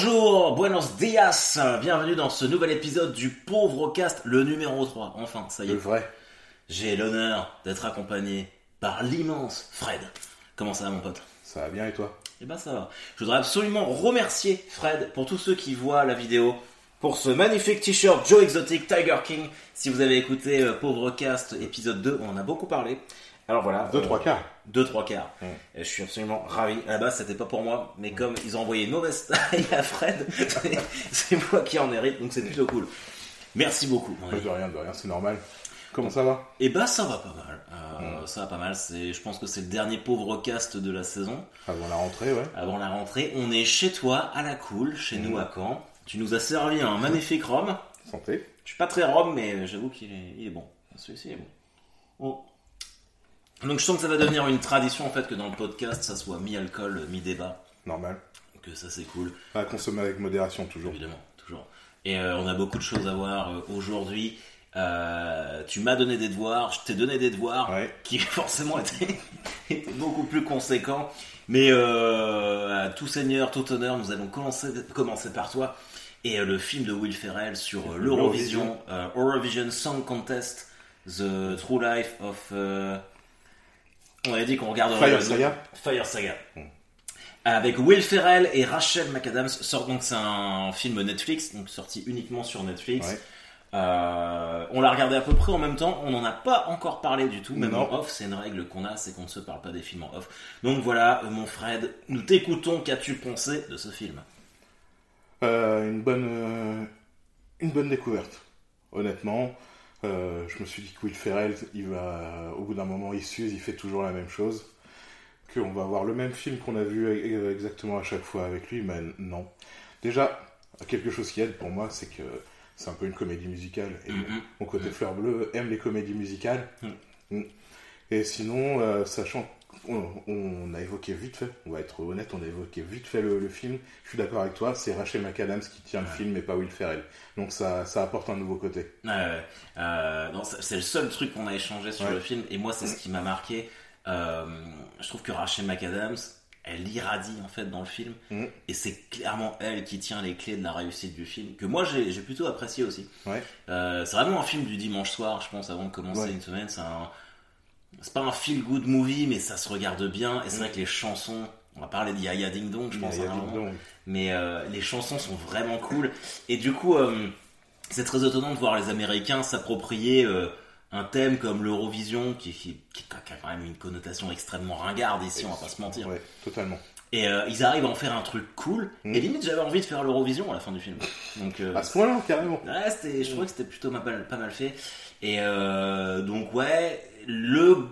Bonjour, buenos dias, bienvenue dans ce nouvel épisode du Pauvre Cast, le numéro 3. Enfin, ça y Le est. vrai. J'ai l'honneur d'être accompagné par l'immense Fred. Comment ça va mon pote? Ça va bien et toi? Eh ben ça va. Je voudrais absolument remercier Fred pour tous ceux qui voient la vidéo pour ce magnifique t-shirt Joe Exotic Tiger King. Si vous avez écouté euh, Pauvre Cast épisode 2, on en a beaucoup parlé. Alors voilà. Deux, euh, trois quarts. deux trois quarts. Mm. Je suis absolument ravi. À la base, c'était pas pour moi, mais comme ils ont envoyé une mauvaise taille à Fred, c'est- moi qui en hérite, donc c'est plutôt cool. Merci beaucoup. De rien, de rien, c'est normal. Comment ça va? Et bah ça va pas mal. Euh, Ça va pas mal. C'est, je pense que c'est le dernier pauvre cast de la saison. Avant la rentrée, ouais. Avant la rentrée, on est chez toi à la cool, chez nous à Caen. Tu nous as servi un magnifique rhum. Santé. Je suis pas très rhum, mais j'avoue qu'il est, il est bon. Celui-ci est bon. Bon. Donc je sens que ça va devenir une tradition en fait que dans le podcast ça soit mi-alcool, mi-débat. Normal. Que ça c'est cool, À consommer avec modération, toujours. évidemment, toujours. Et euh, on a beaucoup de choses à voir euh, aujourd'hui. Euh, tu m'as donné des devoirs, je t'ai donné des devoirs Ouais. qui forcément étaient, étaient beaucoup plus conséquents. Mais euh, à tout seigneur, tout honneur, nous allons commencer, commencer par toi. Et euh, le film de Will Ferrell sur euh, l'Eurovision, euh, Eurovision Song Contest, The True Life of... on avait dit qu'on regarderait... Fire le- Saga Fire Saga. Mm. Avec Will Ferrell et Rachel McAdams. Sort donc c'est un film Netflix, donc sorti uniquement sur Netflix. Ouais. Euh, on l'a regardé à peu près en même temps. On n'en a pas encore parlé du tout, même Non. en off. C'est une règle qu'on a, c'est qu'on ne se parle pas des films en off. Donc voilà, euh, mon Fred, nous t'écoutons. Qu'as-tu pensé de ce film? Euh, une bonne, euh, une bonne découverte. Honnêtement, euh, je me suis dit que Will Ferrell, il va, au bout d'un moment, il s'use, il fait toujours la même chose. Qu'on va avoir le même film qu'on a vu euh, exactement à chaque fois avec lui, mais non. Déjà, quelque chose qui aide pour moi, c'est que c'est un peu une comédie musicale. Et Mhm. mon côté fleur bleue aime les comédies musicales. Mm. Mm. Et sinon, euh, sachant on a évoqué vite fait, on va être honnête, on a évoqué vite fait le, le film, je suis d'accord avec toi, c'est Rachel McAdams qui tient le film et pas Will Ferrell. Donc ça, ça apporte un nouveau côté. Ouais, ouais. Euh, non, c'est le seul truc qu'on a échangé sur Ouais. le film, et moi c'est ce qui m'a marqué. Euh, je trouve que Rachel McAdams, elle irradie en fait dans le film, Mhm. et c'est clairement elle qui tient les clés de la réussite du film, que moi j'ai plutôt apprécié aussi. Ouais. Euh, c'est vraiment un film du dimanche soir, je pense, avant de commencer une semaine. C'est un, c'est pas un feel good movie, mais ça se regarde bien, et c'est vrai que les chansons. On va parler de Yaya Ding Dong, je pense. Il y a à un Ding moment Dong. mais euh, les chansons sont vraiment cool et du coup euh, c'est très étonnant de voir les Américains s'approprier euh, un thème comme l'Eurovision qui, qui, qui a quand même une connotation extrêmement ringarde ici on va pas se mentir Ouais, totalement. Et euh, ils arrivent à en faire un truc cool Mm. et limite j'avais envie de faire l'Eurovision à la fin du film donc euh, À ce point-là, carrément. Ouais, je trouvais que c'était plutôt pas mal, pas mal fait. Et euh, donc, ouais, le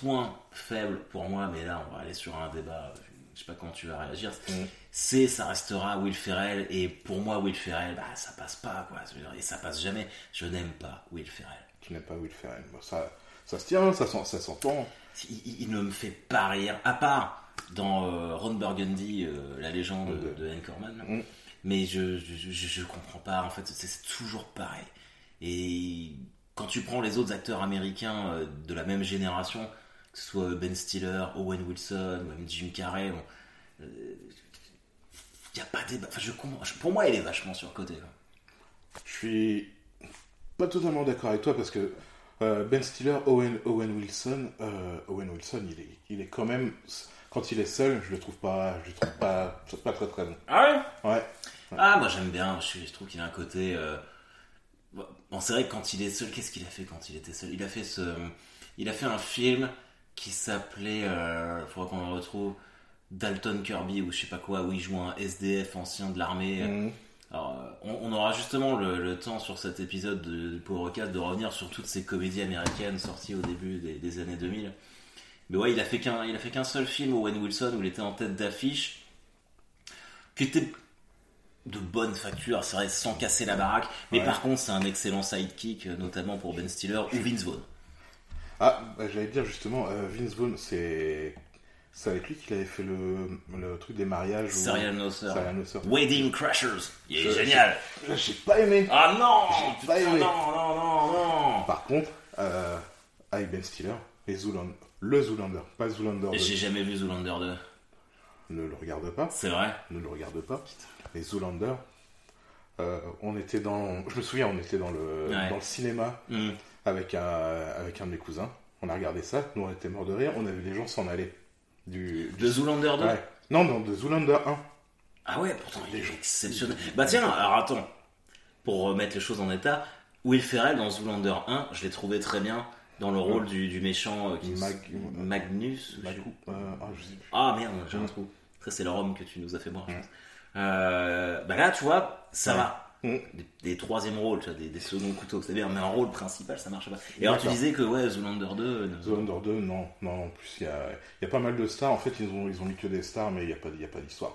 point faible pour moi, mais là, on va aller sur un débat, je sais pas comment tu vas réagir, Mm. c'est, ça restera Will Ferrell. Et pour moi, Will Ferrell, bah, ça passe pas, quoi. Et ça passe jamais. Je n'aime pas Will Ferrell. Tu n'aimes pas Will Ferrell. Bon, ça, ça se tient, ça, s'en- ça s'entend. Il, il- il ne me fait pas rire, à part dans euh, Ron Burgundy, euh, la légende De- de, de Anchorman. Mm. Mais je, je, je, je comprends pas, en fait, c'est toujours pareil. Et quand tu prends les autres acteurs américains euh, de la même génération, que ce soit Ben Stiller, Owen Wilson, ou même Jim Carrey, il n'y a pas de débat. Enfin, je Pour moi, il est vachement surcoté. quoi. Je suis pas totalement d'accord avec toi parce que Ben Stiller, Owen, Owen Wilson, Owen Wilson, il est, il est quand même, quand il est seul, je le trouve pas, je le trouve pas, pas très très bon. Ah ouais? Ouais, Ah, moi j'aime bien, je, suis- je trouve qu'il a un côté. euh, Bon, c'est vrai que quand il est seul, qu'est-ce qu'il a fait quand il était seul? Il a fait ce. Il a fait un film qui s'appelait. Il faudra qu'on le retrouve. Dalton Kirby ou je sais pas quoi, où il joue un SDF ancien de l'armée. Mhm. Alors, euh, on, on aura justement le, le temps sur cet épisode de, de Pauvre 4 de revenir sur toutes ces comédies américaines sorties au début des, des années 2000. Mais ouais, il a fait qu'un, il a fait qu'un seul film, Owen Wilson, où il était en tête d'affiche, qui était de bonne facture, c'est vrai, sans casser la baraque. Mais Ouais. par contre, c'est un excellent sidekick, euh, notamment pour Ben Stiller ou Vince Vaughn. Ah, bah, j'allais dire justement, euh, Vince Vaughn, c'est, c'est avec lui qu'il avait fait le, le truc des mariages. ou- Serial. Serial Nocer. Wedding Crashers. Il est Je- génial. J'ai pas aimé. Ah non J'ai pas aimé. Non, non, non, non Par contre, euh, avec Ben Stiller, les Zoolander, le Zoolander, pas Zoolander. J'ai deux. jamais vu Zoolander 2. ne le regarde pas. C'est vrai. Ne le regarde pas. Et Zoolander, euh, on était dans. Je me souviens, on était dans le, Ouais. dans le cinéma Hmm. avec un, avec un de mes cousins. On a regardé ça, nous on était morts de rire, on a vu les gens s'en aller. Du, De Zoolander 2 Ouais. Non, non, de Zoolander 1. Ah ouais, pourtant il est gens. exceptionnel. Bah tiens, alors attends, pour remettre les choses en état, Will Ferrell dans Zoolander 1, je l'ai trouvé très bien dans le rôle du, du méchant euh, qui Mag- Magnus. Mag- euh, ah, je sais plus. Ah merde, j'ai un trou. Ça c'est le rhum que tu nous as fait boire, je pense. Euh, bah là, tu vois, ça va. Mm. Des, des troisièmes rôles, tu vois, des, des seconds couteaux, c'est bien, mais un rôle principal, ça marche pas. Et alors tu disais que ouais, Zoolander 2. euh, Zoolander 2, non, non, en plus il y a, il y a pas mal de stars. En fait, ils ont, ils ont mis que des stars, mais il n'y a pas, y a pas d'histoire.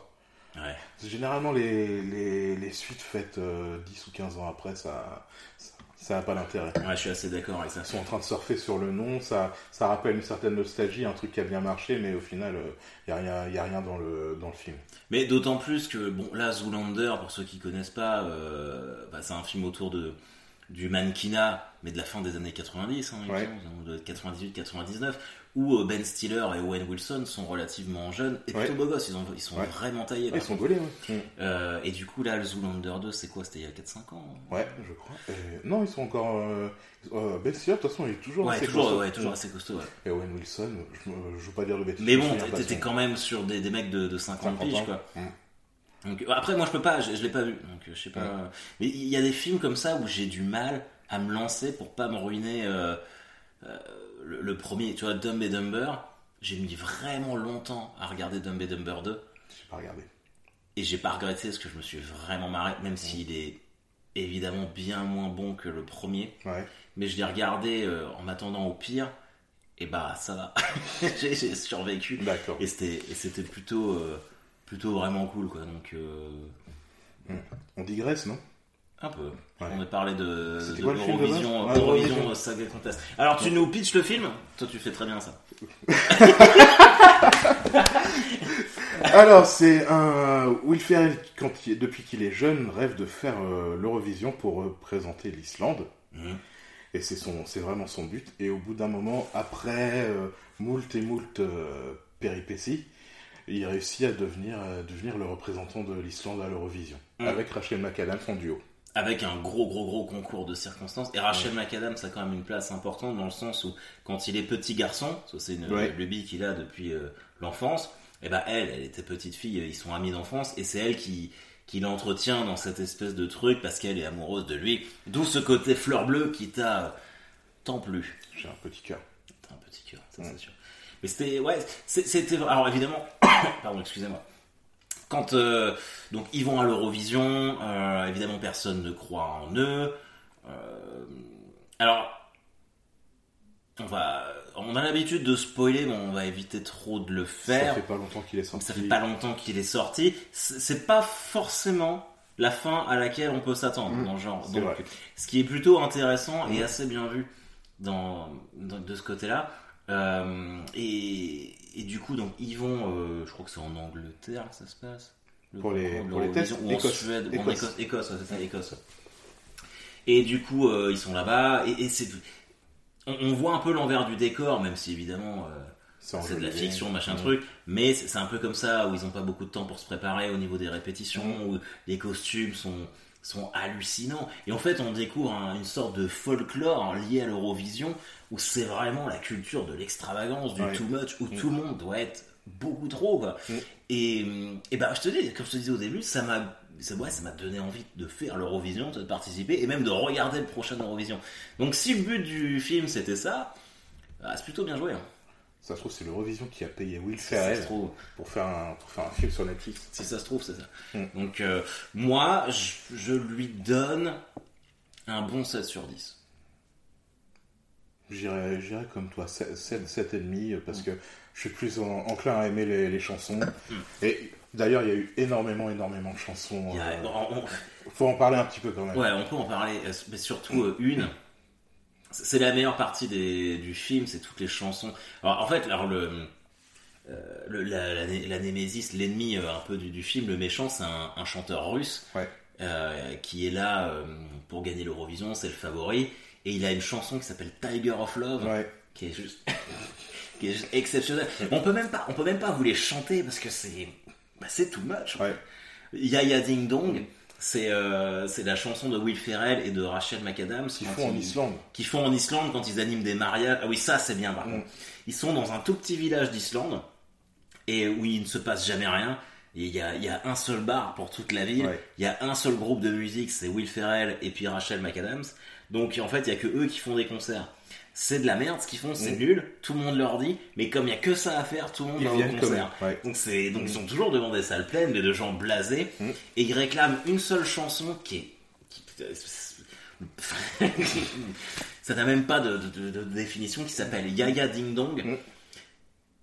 Ouais. Généralement, les, les, les suites faites euh, 10 ou 15 ans après, ça ça- ça n'a pas d'intérêt. Ouais, je suis assez d'accord avec ça. Ils sont en train de surfer sur le nom, ça, ça rappelle une certaine nostalgie, un truc qui a bien marché, mais au final, il n'y a, rien- y a rien dans le, dans le film. Mais d'autant plus que, bon, là, Zoolander, pour ceux qui connaissent pas, euh, bah, c'est un film autour de, du mannequinat, mais de la fin des années 90, hein, Ouais. semble, de 98-99, où euh, Ben Stiller et Owen Wilson sont relativement jeunes et Ouais. plutôt beaux gosses, ils, ont, ils sont Ouais. vraiment taillés. Ah, ils sont gaulés, ouais. Mm. Euh, et du coup, là, le Zoolander 2, c'est quoi? C'était il y a 4-5 ans? Ouais, je crois. Et- non, ils sont encore. Euh, euh, Ben Stiller, de toute façon, il est toujours Ouais, assez toujours, costaud. ouais, toujours assez costaud. ouais. Et Owen Wilson, je, je veux pas dire de bêtises. Mais bon, t'étais quand même sur des, des mecs de, de 50, 50 piges, ans. quoi. Mm. Donc, euh, après, moi, je peux pas, je, je l'ai pas vu, donc euh, je sais pas. Mais il y a des films comme ça où j'ai du mal à me lancer pour pas me ruiner euh, euh, le, le premier. Tu vois, Dumb et Dumber, j'ai mis vraiment longtemps à regarder Dumb et Dumber 2 J'ai pas regardé. et j'ai pas regretté parce que je me suis vraiment marré, même s'il est évidemment bien moins bon que le premier. Ouais. Mais je l'ai regardé euh, en m'attendant au pire et bah ça va. j'ai survécu. D'accord. Et c'était et c'était plutôt euh, plutôt vraiment cool quoi. Donc euh, On digresse, non? Un peu. Ouais. On a parlé de, de quoi film de Eurovision, Ah, Eurovision Eurovision. Saga Contest. Alors tu nous pitches le film? Toi tu fais très bien ça. Alors, c'est un. Will Ferrell, quand il- depuis qu'il est jeune, rêve de faire euh, l'Eurovision pour représenter l'Islande. Mhm. Et c'est son, c'est vraiment son but. Et au bout d'un moment, après euh, moult et moult euh, péripéties, il réussit à devenir, euh, devenir le représentant de l'Islande à l'Eurovision. Mhm. Avec Rachel McAdams en duo. Avec un gros gros gros concours de circonstances. Et Rachel McAdams a quand même une place importante dans le sens où quand il est petit garçon, ça c'est une Ouais. lubie qu'il a depuis euh, l'enfance, et ben elle, elle était petite fille, ils sont amis d'enfance et c'est elle qui qui l'entretient dans cette espèce de truc parce qu'elle est amoureuse de lui. D'où ce côté fleur bleue qui t'a euh, tant plu. J'ai un petit cœur. T'as un petit cœur, ça Ouais. c'est sûr. Mais c'était, ouais, c'était. Alors évidemment, pardon, excusez-moi. Quand euh, donc ils vont à l'Eurovision, euh, évidemment personne ne croit en eux. Euh, alors, on va, on a l'habitude de spoiler, mais on va éviter trop de le Ça faire. fait pas longtemps qu'il est sorti. Ça fait pas longtemps qu'il est sorti. C'est pas forcément la fin à laquelle on peut s'attendre Mmh, dans le genre. c'est Donc, vrai. ce qui est plutôt intéressant et Mmh. assez bien vu dans, dans- de ce côté-là. Euh, et, et du coup, donc ils vont, euh, je crois que c'est en Angleterre que ça se passe. Le Pour les- pour les tests, ou en Écosse. Suède, Écosse. Écosse, ouais, c'est ça, Écosse. Et du coup, euh, ils sont là-bas et, et c'est, on, voit un peu l'envers du décor, même si évidemment. euh, c'est de la fiction, machin Mmh. truc, mais c'est un peu comme ça où ils ont pas beaucoup de temps pour se préparer au niveau des répétitions, Mmh. où les costumes sont, sont hallucinants. Et en fait, on découvre un- une sorte de folklore lié à l'Eurovision où c'est vraiment la culture de l'extravagance, du Ouais. too much, où Mmh. tout le monde doit être beaucoup trop. Quoi. Mmh. Et, et bah, je te dis, comme je te disais au début, ça m'a. ça- Ouais, ça m'a donné envie de faire l'Eurovision, de participer et même de regarder le prochain Eurovision. Donc, si le but du film c'était ça, bah, c'est plutôt bien joué. hein. Ça se trouve, c'est l'Eurovision qui a payé Will Ferrell pour faire, un, pour faire un film sur Netflix. Si ça se trouve, c'est ça. Mm. Donc, euh, moi, je, je lui donne un bon 7 sur 10. J'irais comme toi, 7, 7, et demi, Mm. parce que je suis plus en- enclin à aimer les, les chansons. Et d'ailleurs, il y a eu énormément, énormément de chansons. Il a- euh, on- on- faut en parler un petit peu quand même. ouais, on peut en parler, euh, mais surtout une. C'est la meilleure partie des- du film, c'est toutes les chansons. Alors, en fait, alors le, euh, le- la, la, la Némésis, l'ennemi euh, un peu du, du film, le méchant, c'est un, un chanteur russe Ouais. euh, qui est là pour gagner l'Eurovision, c'est le favori. Et il a une chanson qui s'appelle Tiger of Love. Ouais. qui est juste qui est exceptionnel. On peut même pas, on peut même pas vous les chanter parce que c'est, bah, c'est too much. Ouais. Yaya Ding Dong, c'est euh, c'est la chanson de Will Ferrell et de Rachel McAdams Qu'ils quand font en Islande. Qu'ils font en Islande quand ils animent des mariages. Ah oui, ça c'est bien par Mm. contre. Ils sont dans un tout petit village d'Islande et où il ne se passe jamais rien. Il y, a, il y a un seul bar pour toute la ville. Ouais. Il y a un seul groupe de musique, c'est Will Ferrell et puis Rachel McAdams. Donc en fait, il y a que eux qui font des concerts. C'est de la merde ce qu'ils font, c'est Mm. nul. Tout le monde leur dit, mais comme il y a que ça à faire, tout le monde Ils va au concert. Ouais. Donc c'est donc ils sont toujours devant des salles pleines, mais de gens blasés, Mm. et ils réclament une seule chanson qui est qui- ça n'a même pas de, de- de- de définition qui s'appelle Yaya Ding Dong. Mm.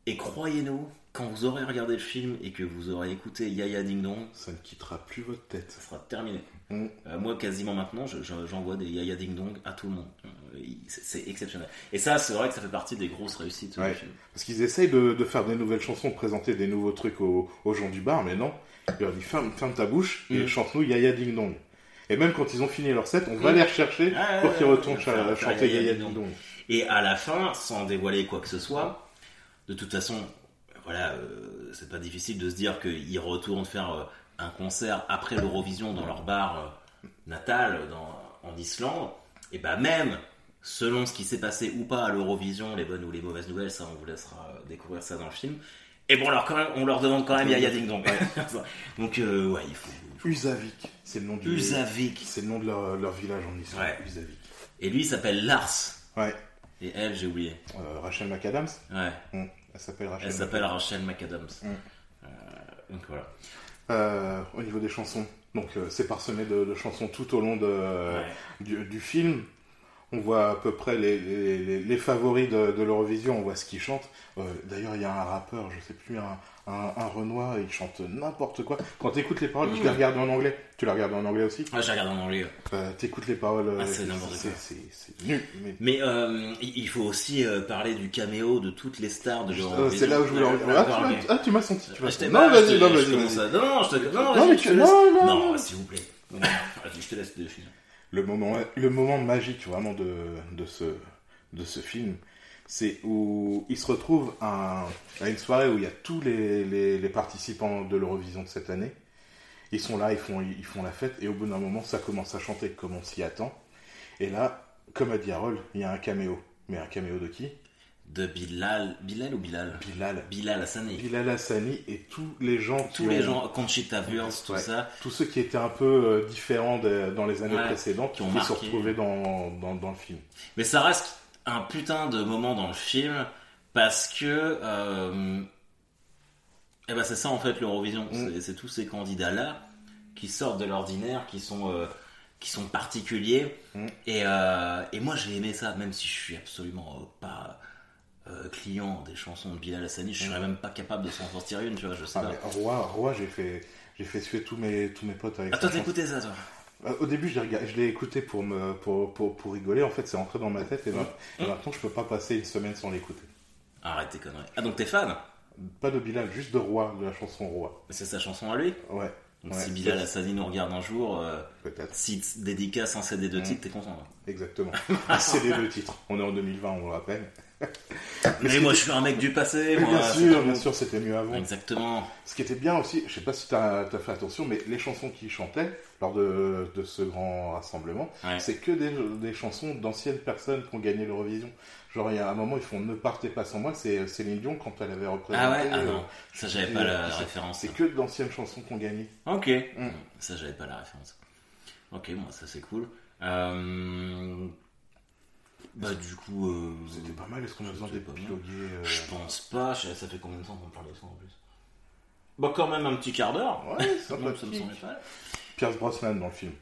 Et croyez-nous, quand vous aurez regardé le film et que vous aurez écouté Yaya Ding Dong, Ça ne quittera plus votre tête. ça sera terminé. Mm. Euh, moi, quasiment maintenant, je- je- j'envoie des Yaya Ding Dong à tout le monde. Euh, C'est exceptionnel. Et ça, c'est vrai que ça fait partie des grosses réussites Ouais. du film. Parce qu'ils essayent de, de faire des nouvelles chansons, de présenter des nouveaux trucs aux, aux gens du bar, mais non. Il leur dit ferme, ferme ta bouche et Mm. chante-nous Yaya Ding Dong. Et même quand ils ont fini leur set, on va Mm. les rechercher Ah, pour qu'ils retournent chanter Yaya Ding Dong. Et à la fin, sans dévoiler quoi que ce soit, de toute façon, voilà, euh, c'est pas difficile de se dire qu'ils retournent faire euh, un concert après l'Eurovision dans leur bar euh, natal dans, en Islande. Et bah même, selon ce qui s'est passé ou pas à l'Eurovision, les bonnes ou les mauvaises nouvelles, ça on vous laissera euh, découvrir ça dans le film. Et bon, alors quand même, on leur demande quand même Yaya Ding Dong. Donc euh, ouais, il faut. Usavik, c'est le nom du. Usavik. C'est le nom de leur, leur village en Islande. Ouais. Usavik. Et lui il s'appelle Lars. Ouais. Et elle, j'ai oublié. Euh, Rachel McAdams. Ouais. Mm. Elle s'appelle Rachel. Elle s'appelle Rachel McAdams. Euh, donc voilà. Euh, au niveau des chansons. Donc euh, c'est parsemé de, de chansons tout au long de, Ouais. du, du film. On voit à peu près les, les, les- les favoris de, de l'Eurovision, on voit ce qu'ils chantent. Euh, D'ailleurs, il y a un rappeur, je sais plus, un, un, un Renoir, il chante n'importe quoi. Quand tu les paroles, je Mm. les regarde en anglais. Tu les regardes en anglais aussi Ah, j'ai regardé en anglais. euh, T'écoutes les paroles. euh, Ah, c'est n'importe quoi. c'est- C'est nul. Mais... Mais euh, il faut aussi euh, parler du caméo de toutes les stars de l'Eurovision. c'est là où je voulais en venir. Ah, tu m'as- ok. ah, tu m'as senti. Tu m'as Ah, je t'ai- senti. bah, Non, je vas-y, te- non, je vas-y. commence vas-y. à- Non, non, je te... Non, Non, vas-y, mais je tu- te laisse. non, non, Non, non. s'il vous plaît. Non, Vas-y, je te laisse définir. le moment, le moment magique vraiment de, de, ce, de ce film, c'est où il se retrouve à, un- à une soirée où il y a tous les, les, les participants de l'Eurovision de cette année. Ils sont là, ils font, ils font la fête, et au bout d'un moment, ça commence à chanter comme on s'y attend. Et là, comme a dit Harold, il y a un caméo. Mais un caméo de qui? De Bilal... Bilal ou Bilal? Bilal. Bilal Hassani. Bilal Hassani et tous les gens qui Tous les ont- gens, Conchita Wurst, tout Ouais. ça, tous ceux qui étaient un peu euh, différents de- dans les années Ouais, précédentes, qui qui, ont se marqué. retrouvaient dans, dans, dans le film. Mais ça reste un putain de moment dans le film parce que euh, eh ben c'est ça en fait l'Eurovision. Mm. C'est- tous ces candidats là qui sortent de l'ordinaire, qui sont euh, qui sont particuliers. Mm. Et, euh, et moi j'ai aimé ça, même si je suis absolument pas client des chansons de Bilal Hassani, je serais même pas capable de s'en sortir une, tu vois, je sais Mm. Ah, pas. mais Roi, Roi j'ai fait, j'ai fait suer tous mes, tous mes potes avec Ah toi t'écoutais ça toi? Au début, je l'ai écouté pour, me, pour, pour, pour rigoler. En fait, c'est rentré dans ma tête et, ma- et maintenant, je peux pas passer une semaine sans l'écouter. Arrête tes conneries. Ah donc t'es fan? Pas de Bilal, juste de Roi, de la chanson Roi. C'est sa chanson à lui? Ouais, Donc Ouais, si Bilal Hassani nous regarde un jour, euh, peut-être. si dédicace un CD de Mm. titre, t'es content. hein. Exactement. C'est les deux titres. On est en 2020, on le rappelle. Mais moi je suis un mec du passé, moi. bien sûr, bien sûr, c'était mieux avant. Exactement. Ce qui était bien aussi, je sais pas si tu as, fait attention, mais les chansons qu'ils chantaient lors de, de ce grand rassemblement, Ouais. c'est que des, des chansons d'anciennes personnes qui ont gagné l'Eurovision. Genre, il y a un moment, ils font Ne partez pas sans moi, c'est Céline Dion quand elle avait représenté. Ah ouais Ah euh, non, ça j'avais pas la référence. C'est que d'anciennes chansons qui ont gagné. Ok. Mm. Ça j'avais pas la référence. Ok, bon, ça c'est cool. Euh... Bah du coup, euh... C'était pas mal, est-ce qu'on a besoin des piloguer euh, je pense pas. Ça fait combien de temps qu'on parle de ça en plus? Bah quand même un petit quart d'heure. Ouais, ça me semblait pas. Pierce Brosnan dans le film.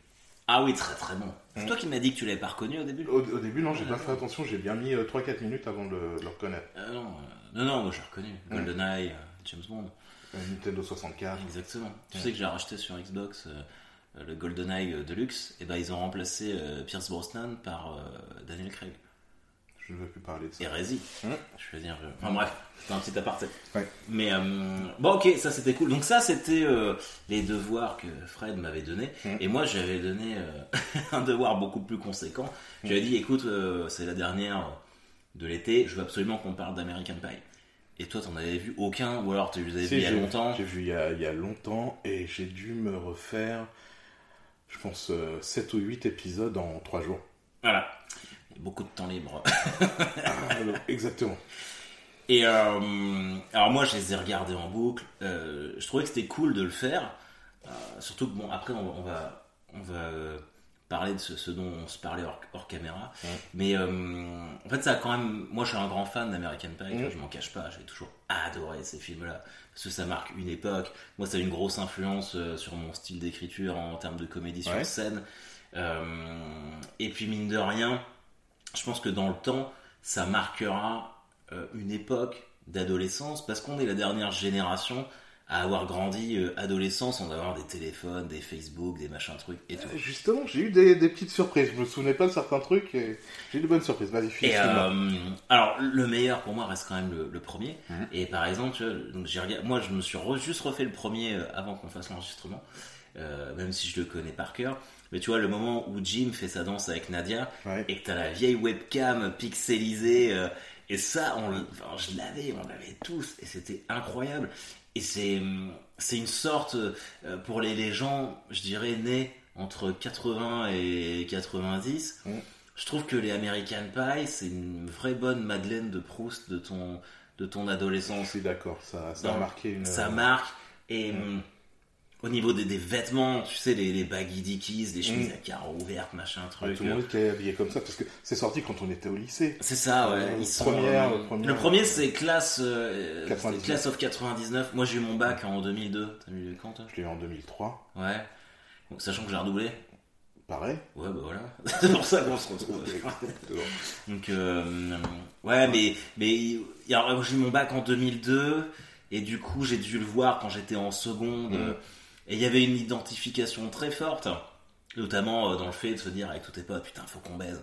Ah oui, très très bon. C'est Mm. toi qui m'as dit que tu l'avais pas reconnu au début Au, au début, non, j'ai pas fait attention, j'ai bien mis euh, 3-4 minutes avant de le, de le reconnaître. Euh, non, euh, non, non, moi j'ai reconnu. Mm. GoldenEye, euh, James Bond. Nintendo 64. Exactement. Tu Ouais. sais que j'ai racheté sur Xbox le GoldenEye Deluxe, et ben ils ont remplacé Pierce Brosnan par Daniel Craig. Je ne veux plus parler de ça. Hérésie. Mm. Je veux dire. je- Enfin bref, c'est un petit aparté. Ouais. Mais euh, bon, ok, ça c'était cool. Donc ça c'était euh, les devoirs que Fred m'avait donné, Mm. et moi j'avais donné euh, un devoir beaucoup plus conséquent. J'avais dit, écoute, euh, c'est la dernière de l'été, je veux absolument qu'on parle d'American Pie. Et toi, t'en avais vu aucun, ou alors tu les avais Si, vus il y a longtemps J'ai vu il y a, il y a longtemps et j'ai dû me refaire, je pense, 7 ou 8 épisodes en 3 jours. Voilà. Beaucoup de temps libre. Exactement. Et euh, alors moi, je les ai regardés en boucle. Euh, je trouvais que c'était cool de le faire. Euh, surtout que bon, après, on, on va, on va parler de ce, ce dont on se parlait hors, hors caméra. Ouais. Mais en fait, ça a quand même. Moi, je suis un grand fan d'American Pie. Mm. Je m'en cache pas. J'ai toujours adoré ces films-là parce que ça marque une époque. Moi, ça a une grosse influence sur mon style d'écriture en termes de comédie sur scène. Et puis mine de rien, je pense que dans le temps, ça marquera euh, une époque d'adolescence parce qu'on est la dernière génération à avoir grandi euh, adolescent sans avoir des téléphones, des Facebook, des machins trucs et tout. Justement, j'ai eu des, des petites surprises. Je me souvenais pas de certains trucs et j'ai eu de bonnes surprises. Vas-y, finis. Euh, alors le meilleur pour moi reste quand même le, le premier. Mhm. Et par exemple, tu vois, donc j'ai regardé- moi je me suis re- juste refait le premier euh, avant qu'on fasse l'enregistrement, euh, même si je le connais par cœur. Mais tu vois le moment où Jim fait sa danse avec Nadia Ouais. et que t'as la vieille webcam pixelisée euh, et ça on, enfin, je l'avais, on l'avait tous et c'était incroyable. Et c'est hum, c'est une sorte euh, pour les, les gens, je dirais nés entre 80 et 90. Mhm. Je trouve que les American Pie, c'est une vraie bonne Madeleine de Proust de ton, de ton Je adolescence. suis d'accord, ça, ça a marqué une. Ça marque. Et hum, au niveau des, des vêtements, tu sais, les, les baggy dickies, les chemises Mm. à carreaux ouvertes, machin, truc. tout le monde était habillé comme ça parce que c'est sorti quand on était au lycée. C'est ça, ouais. Euh, Ils sont, première, euh, première. Le premier, c'est classe, euh, 99. c'était class of 99. Moi, j'ai eu mon bac en 2002. T'as eu quand, toi Je l'ai eu en 2003. Ouais. Donc, sachant que j'ai redoublé. Pareil. Ouais, bah voilà. c'est pour ça qu'on se retrouve. Donc, euh, ouais, mais, mais il y a- j'ai eu mon bac en 2002, et du coup, j'ai dû le voir quand j'étais en seconde. Mhm. Et il y avait une identification très forte, notamment euh, dans le fait de se dire avec tous tes potes, putain, faut qu'on baise.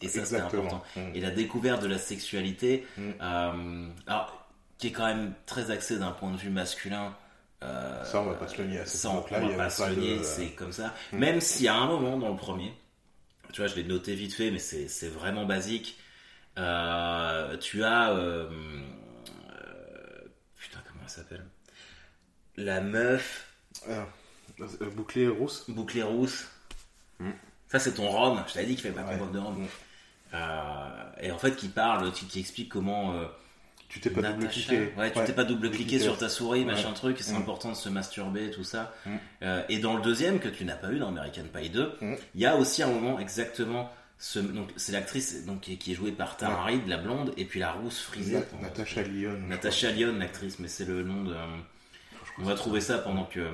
Et ça, c'était important. Mm. Et la découverte de la sexualité, Mhm. euh, alors, qui est quand même très axée d'un point de vue masculin. euh, Ça, on va pas se le nier. À cette ça, on va pas se le nier, c'est comme ça. Mm. Même s'il y a un moment dans le premier, tu vois, je l'ai noté vite fait, mais c'est vraiment basique. Euh, tu as. putain, comment elle s'appelle? La meuf bouclé rousse. bouclée rousse. Mm. Ça, c'est ton rhum. Je t'avais dit qu'il fait pas Ouais. ton de rhum. Mm. Euh, et en fait, qui parle, qui, qui explique comment. euh, Tu t'es pas double cliqué. Ouais, tu t'es pas double cliqué sur ta souris, Ouais. machin truc, c'est Mm. important de se masturber, tout ça. Mm. Euh, et dans le deuxième, que tu n'as pas eu dans American Pie 2, il Mm. y a aussi un moment exactement. Ce, donc c'est l'actrice donc, qui, est- qui est jouée par Tara Reid, la blonde, et puis la rousse frisée. Na- pendant- Natacha Lyon. Natasha Lyon, l'actrice, mais c'est le nom de. On va trouver ça pendant que.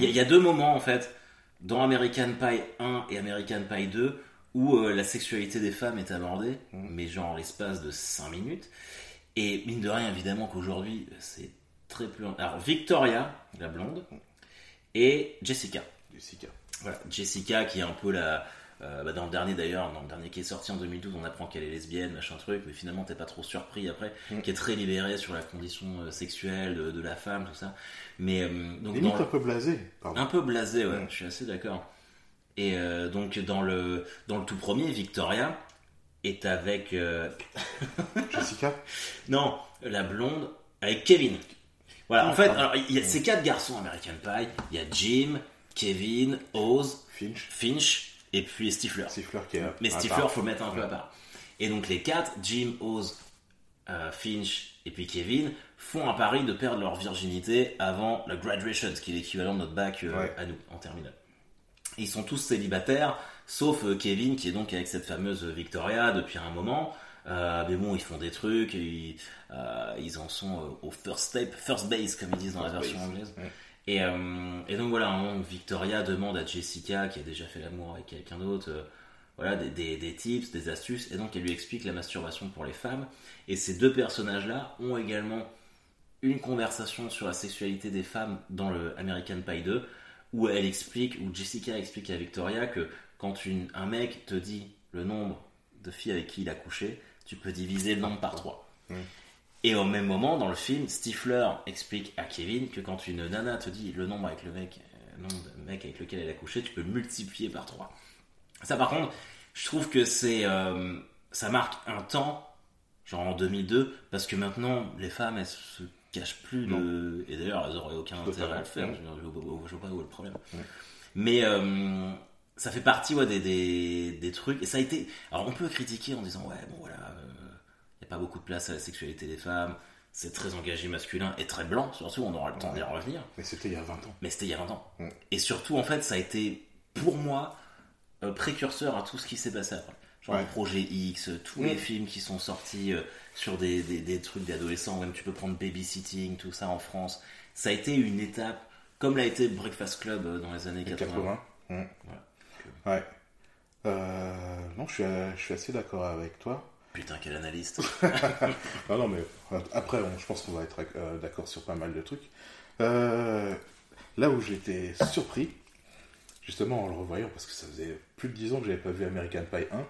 Il y, a- il y a deux moments en fait, dans American Pie 1 et American Pie 2, où euh, la sexualité des femmes est abordée, Mm. mais genre en l'espace de 5 minutes. Et mine de rien, évidemment qu'aujourd'hui, c'est très plus. Alors, Victoria, la blonde, et Jessica. Jessica. Voilà, Jessica qui est un peu la. Euh, bah, dans le dernier d'ailleurs, dans le dernier qui est sorti en 2012, on apprend qu'elle est lesbienne, machin truc, mais finalement t'es pas trop surpris après, Mm. qui est très libérée sur la condition euh, sexuelle de, de la femme, tout ça. Mais euh, donc Limite dans un peu blasé. Pardon. un peu blasé, ouais, Mm. je suis assez d'accord. Et euh, donc dans le dans le tout premier, Victoria est avec Jessica? non la blonde avec Kevin. Voilà, en Ah, fait, alors il y a ces quatre garçons American Pie, il y a Jim, Kevin, Oz, Finch. Finch et puis Stifler. Stifler qui est. Mais à Stifler, part. faut le mettre un peu à part. Et donc les quatre, Jim, Oz, euh, Finch et puis Kevin, font un pari de perdre leur virginité avant la graduation, ce qui est l'équivalent de notre bac euh, Ouais. à nous, en terminale. Ils sont tous célibataires, sauf euh, Kevin qui est donc avec cette fameuse Victoria depuis un moment. Mais bon, ils font des trucs, ils, ils en sont au first step, first base comme ils disent dans la version base. anglaise. Ouais. Et, euh, et donc voilà, Victoria demande à Jessica, qui a déjà fait l'amour avec quelqu'un d'autre, euh, voilà, des, des- tips, des astuces, et donc elle lui explique la masturbation pour les femmes. Et ces deux personnages-là ont également une conversation sur la sexualité des femmes dans le American Pie 2, où elle explique, où Jessica explique à Victoria que quand une, un mec te dit le nombre de filles avec qui il a couché, tu peux diviser le nombre par 3. Mm. Et au même moment, dans le film, Stifler explique à Kevin que quand une nana te dit le nombre avec le mec, euh, le nombre de mecs avec lequel elle a couché, tu peux le multiplier par 3. Ça, par contre, je trouve que c'est, euh, ça marque un temps genre en 2002, parce que maintenant, les femmes, elles se cachent plus de. Et d'ailleurs, elles auraient aucun intérêt à le faire. Je, je, vois- je vois pas où est le problème. Ouais. Mais euh, ça fait partie ouais, des, des, des trucs. Et ça a été. Alors, on peut critiquer en disant, ouais, bon voilà, il n'y a pas beaucoup de place à la sexualité des femmes. C'est très engagé masculin et très blanc, surtout, on aura le temps d'y revenir. Mais c'était il y a 20 ans. Mais c'était il y a 20 ans. Et surtout, en fait, ça a été, pour moi, euh, précurseur à tout ce qui s'est passé après. Genre Ouais. le Projet X, tous Mm. les films qui sont sortis euh, sur des, des, des trucs d'adolescents, même tu peux prendre Babysitting, tout ça en France. Ça a été une étape, comme l'a été Breakfast Club euh, dans les années Les 80. 80. Mm. Ouais. Euh, non, je suis, je suis assez d'accord avec toi. Putain, quel analyste. Non, non, mais après, on- je pense qu'on va être euh, d'accord sur pas mal de trucs. Euh, là où j'étais surpris, justement en le revoyant, parce que ça faisait plus de 10 ans que j'avais pas vu American Pie 1,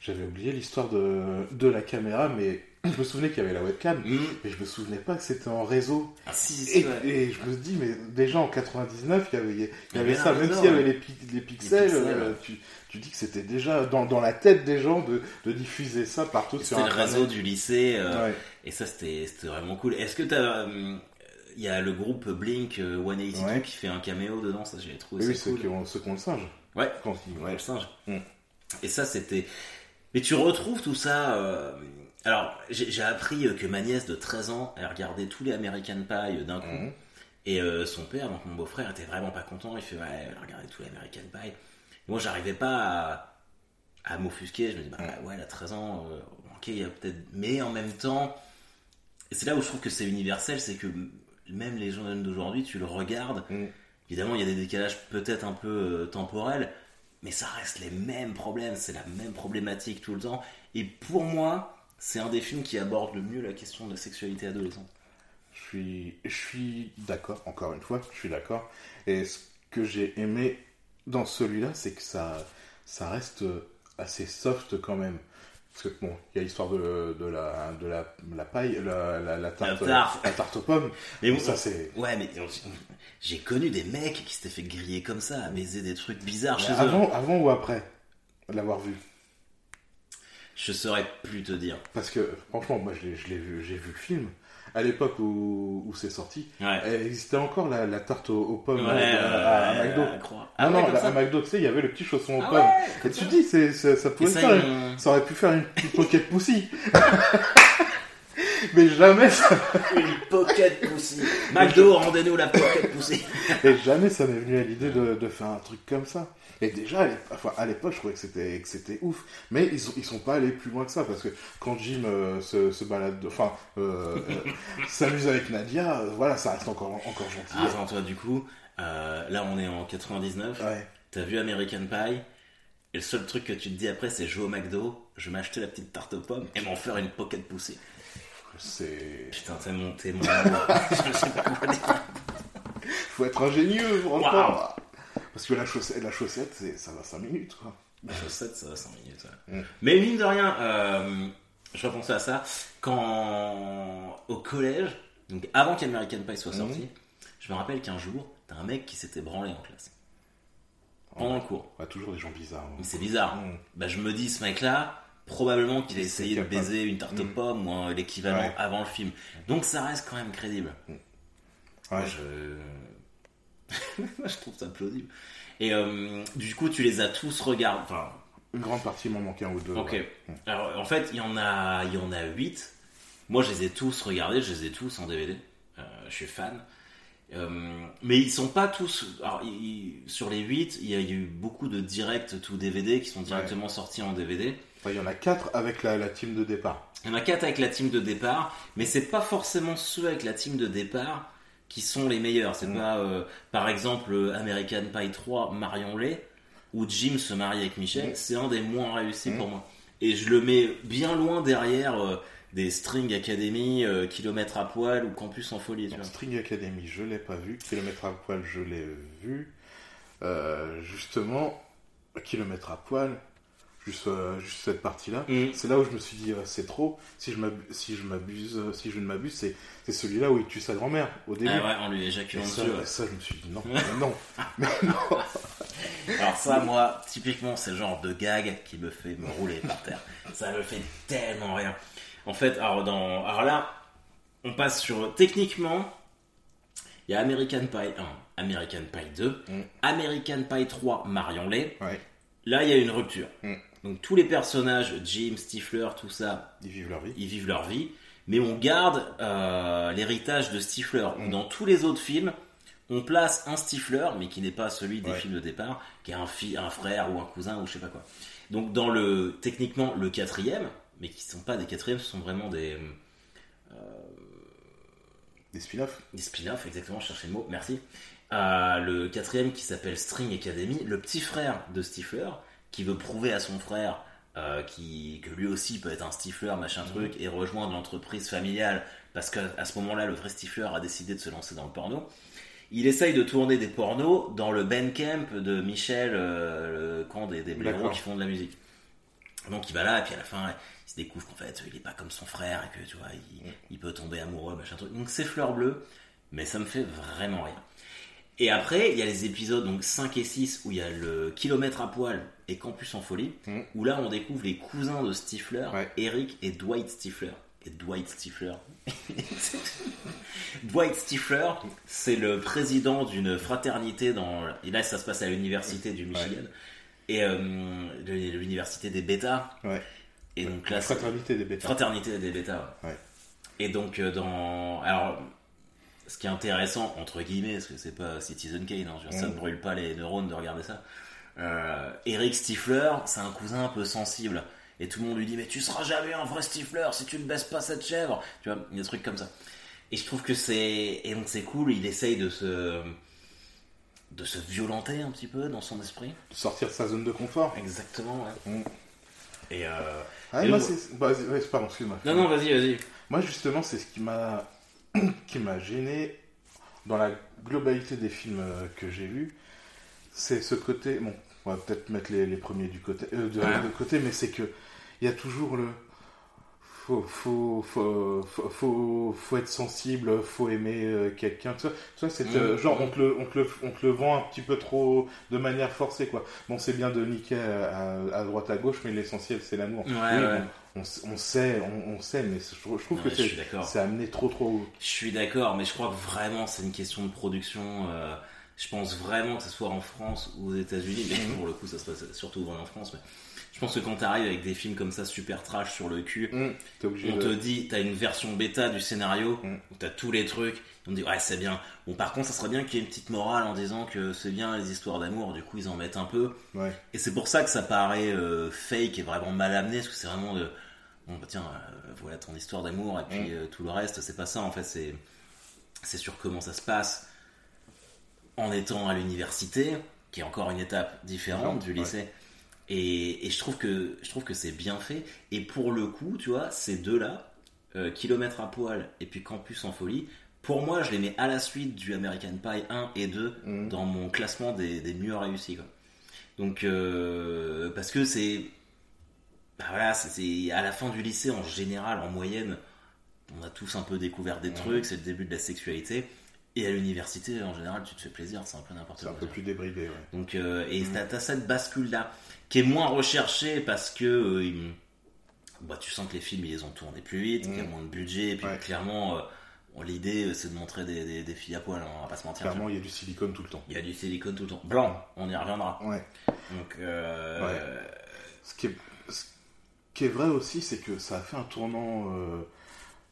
j'avais oublié l'histoire de, de la caméra, mais je me souvenais qu'il y avait la webcam, Mm. mais je me souvenais pas que c'était en réseau. Ah, si, si, Et, ouais. et je me dis, mais déjà en 99, il y avait, il y avait ça, même s'il y avait les, pi- les pixels, pixels, euh, ouais. tu, tu dis que c'était déjà dans, dans la tête des gens de, de diffuser ça partout sur C'était le réseau du lycée. euh. Et ça, c'était vraiment cool. Est-ce que t'as. euh, Il y a le groupe Blink euh, 182 Ouais. qui fait un caméo dedans, ça j'ai trouvé Oui, oui, ça ceux cool. qui ont, ceux qui ont le singe. Ouais, Quand ouais. le singe. Mm. Et ça, c'était. Mais tu retrouves tout ça. euh, Alors, j'ai appris euh, que ma nièce de 13 ans, elle regardait tous les American Pie euh, d'un coup. Mhm. Et euh, son père, donc mon beau-frère, était vraiment pas content. Il fait Ouais, elle regardait tous les American Pie. Moi, j'arrivais pas à, à m'offusquer. Je me dis Bah ouais, elle a 13 ans. euh, ok, il y a peut-être. Mais en même temps. C'est là où je trouve que c'est universel, c'est que même les jeunes d'aujourd'hui, tu le regardes. Mm. Évidemment, il y a des décalages peut-être un peu euh, temporels, mais ça reste les mêmes problèmes, c'est la même problématique tout le temps. Et pour moi, c'est un des films qui aborde le mieux la question de la sexualité adolescente. Je suis, je suis d'accord, encore une fois, je suis d'accord. Et ce que j'ai aimé dans celui-là, c'est que ça, ça reste assez soft quand même. Parce que bon, il y a l'histoire de, de, la, de la, la paille, la, la, la tarte, La tarte. la tarte aux pommes. Mais bon, ça, c'est. Ouais, mais j'ai connu des mecs qui s'étaient fait griller comme ça, à baiser des trucs bizarres chez eux. Avant, avant ou après l'avoir vu? Je saurais plus te dire. Parce que franchement, moi, je l'ai vu, j'ai vu le film à l'époque où, où c'est sorti. Ouais. Elle existait encore la, la tarte aux, aux pommes Ouais, à, à McDo. à croire. Ah non, la- à McDo, tu sais, il y avait le petit chausson aux Ah pommes. Et tu dis, c'est, c'est- ça pouvait ça, faire, ont- ça aurait pu faire une petite pocket pussy. Mais jamais ça, Une pocket pussy. McDo, rendez-nous la pocket pussy. et jamais ça m'est venu à l'idée de, de faire un truc comme ça. Et déjà, à l'époque, je trouvais que c'était, que c'était ouf. Mais ils, ils sont pas allés plus loin que ça, parce que quand Jim euh, se, se balade, de- enfin, euh, euh, s'amuse avec Nadia, voilà, ça reste encore, encore gentil. Ah, attends, toi, du coup, là, on est en 99. Ouais. T'as vu American Pie? Et le seul truc que tu te dis après, c'est jouer au McDo, je vais m'acheter la petite tarte aux pommes et m'en faire une pocket pussy. C'est, Putain, t'es mon, t'es mon amour. je sais pas quoi dire. faut être ingénieux, franchement. Waouh. Parce que la chaussette, la chaussette, c'est, ça va 5 minutes, quoi. La chaussette, ça va 5 minutes. ouais. Mm. Mais mine de rien, euh, je repensais à ça, quand au collège, donc avant qu'American Pie soit sorti, Mhm. je me rappelle qu'un jour, t'as un mec qui s'était branlé en classe. Pendant le cours. Ouais, toujours des gens bizarres. hein. Mais c'est bizarre. Mm. Bah, je me dis, ce mec-là, probablement qu'il a essayé de baiser une tarte aux Mm. pommes ou l'équivalent Ouais. avant le film. Donc ça reste quand même crédible. Ouais. Moi, je... Trouve ça plausible. Et euh, du coup, tu les as tous regardés. Enfin, Une grande partie m'en manquait un ou deux. ok. ouais. Alors, en fait, il y en a, il y en a 8. Moi, je les ai tous regardés, je les ai tous en DVD. Euh, je suis fan. Euh, mais ils sont pas tous. Alors, sur les 8, il y a eu beaucoup de directs to DVD qui sont directement sortis en DVD. Enfin, il y en a quatre avec la, la team de départ. Il y en a 4 avec la team de départ, mais c'est pas forcément ceux avec la team de départ qui sont les meilleurs. C'est Mm. pas, euh, par exemple, American Pie 3, Marion Lay, où Jim se marie avec Michel. Mm. C'est un des moins réussis Mm. pour moi. Et je le mets bien loin derrière euh, des String Academy, euh, Kilomètre à poil ou Campus en folie. Tu Donc, vois. String Academy, je l'ai pas vu. Kilomètre à poil, je l'ai vu. Justement, Kilomètre à poil, juste, euh, juste cette partie-là. Mm. C'est là où je me suis dit, euh, c'est trop. Si je m'abu- si je m'abuse, euh, si je ne m'abuse, c'est c'est celui-là où il tue sa grand-mère au début. Ah ouais, en lui Et éjaculant ça, dessus. ouais. ça, je me suis dit non, mais non, non. Alors ça, moi, typiquement, c'est le genre de gag qui me fait me rouler par terre. Ça me fait tellement rien. En fait, alors, dans, alors là, on passe sur. Techniquement, il y a American Pie 1, American Pie 2, Mm. American Pie 3, Marion Lay. Ouais. Là, il y a une rupture. Mm. Donc, tous les personnages, Jim, Stifler, tout ça, Ils vivent leur vie. ils vivent leur vie, mais on garde euh, l'héritage de Stifler. Mm. Dans tous les autres films, on place un Stifler, mais qui n'est pas celui des Ouais. films de départ, qui est un, un frère ou un cousin ou je sais pas quoi. Donc dans le techniquement le quatrième, mais qui sont pas des quatrièmes, ce sont vraiment des, Des spin-offs. des spin-offs, exactement, je cherchais le mot, merci. Euh, le quatrième qui s'appelle String Academy, le petit frère de Stifler, qui veut prouver à son frère euh, qui, que lui aussi peut être un Stifler, machin truc, et rejoindre l'entreprise familiale, parce qu'à à ce moment-là, le vrai Stifler a décidé de se lancer dans le porno. Il essaye de tourner des pornos dans le band camp de Michel, euh, le camp des, des blaireaux qui font de la musique. Donc il va là, et puis à la fin, il se découvre qu'en fait, il est pas comme son frère, et que tu vois, il, il peut tomber amoureux, machin truc. Donc c'est fleur bleue, mais ça me fait vraiment rien. Et après, il y a les épisodes donc 5 et 6 où il y a le kilomètre à poil et Campus en folie, Mm. où là on découvre les cousins de Stifler, Ouais. Eric et Dwight Stifler. Et Dwight Stifler. Dwight Stifler, c'est le président d'une fraternité dans. Et là, ça se passe à l'université du Michigan. Et euh, de l'université des Bêtas. Ouais. Et donc là, fraternité des bêtas. Fraternité des bêtas. Ouais. Et donc dans alors ce qui est intéressant entre guillemets parce que c'est pas Citizen Kane, hein, ça ne brûle pas les neurones de regarder ça. Euh, Eric Stifler, c'est un cousin un peu sensible et tout le monde lui dit mais tu seras jamais un vrai Stifler si tu ne baisses pas cette chèvre. Tu vois, il y a des trucs comme ça. Et je trouve que c'est et donc c'est cool, il essaye de se de se violenter un petit peu dans son esprit. De sortir de sa zone de confort. Exactement. ouais. Mm. Et euh... Ah, Et moi, donc- c'est. Bah, pardon, excuse-moi. non non vas-y vas-y. Moi, justement, c'est ce qui m'a qui m'a gêné dans la globalité des films euh, que j'ai vus. C'est ce côté. Bon, on va peut-être mettre les, les premiers du côté, euh, de, Ouais. de côté, mais c'est que il y a toujours le. Faut, faut, faut, faut, faut, faut être sensible, faut aimer euh, quelqu'un. Tu vois, tu vois, c'est Mhm. genre on te, le, on, te le, on te le vend un petit peu trop de manière forcée, quoi. Bon, c'est bien de niquer à, à- à droite à gauche, mais l'essentiel c'est l'amour. Ouais, Oui, ouais. bon, on, on sait, on, on sait, mais je, trouve- je trouve Non, que c'est amené trop trop. Je suis d'accord, mais je crois que vraiment c'est une question de production. euh, je pense vraiment que ce soit en France ou aux États-Unis, mais Mhm. pour le coup ça se passe surtout vraiment en France. Mais je pense que quand t'arrives avec des films comme ça super trash sur le cul, obligé on de. te dit t'as une version bêta du scénario Mhm. où t'as tous les trucs. On te dit ouais c'est bien. Bon par contre ça serait bien qu'il y ait une petite morale en disant que c'est bien les histoires d'amour. Du coup ils en mettent un peu. Ouais. Et c'est pour ça que ça paraît euh, fake et vraiment mal amené, parce que c'est vraiment de. Bon, bah tiens, euh, voilà ton histoire d'amour, et puis Mm. euh, tout le reste, c'est pas ça en fait, c'est. C'est sur comment ça se passe en étant à l'université, qui est encore une étape différente du Ouais. lycée. Et, et je trouve que je trouve que c'est bien fait. Et pour le coup, tu vois, ces deux-là, euh, Kilomètre à poil et puis Campus en folie, pour moi, je les mets à la suite du American Pie 1 et 2 Mhm. dans mon classement des, des mieux réussis. Quoi. Donc, euh, parce que c'est. Bah voilà, c'est- c'est à la fin du lycée, en général, en moyenne, on a tous un peu découvert des trucs, c'est le début de la sexualité. Et à l'université, en général, tu te fais plaisir, c'est un peu n'importe C'est quoi. un peu plus débridé, ouais. Donc, euh, et Mhm. t'as, cette bascule-là, qui est moins recherchée parce que euh, bah, tu sens que les films, ils les ont tournés plus vite, qu'il y a Mhm. moins de budget, et puis Ouais. clairement, euh, l'idée, euh, c'est de montrer des, des- des filles à poil, hein, on va pas se mentir. Clairement, il y a du silicone tout le temps. Il y a du silicone tout le temps. Blanc, on y reviendra. Ouais. Donc, euh, Ce qui est, ce qui est vrai aussi, c'est que ça a fait un tournant euh,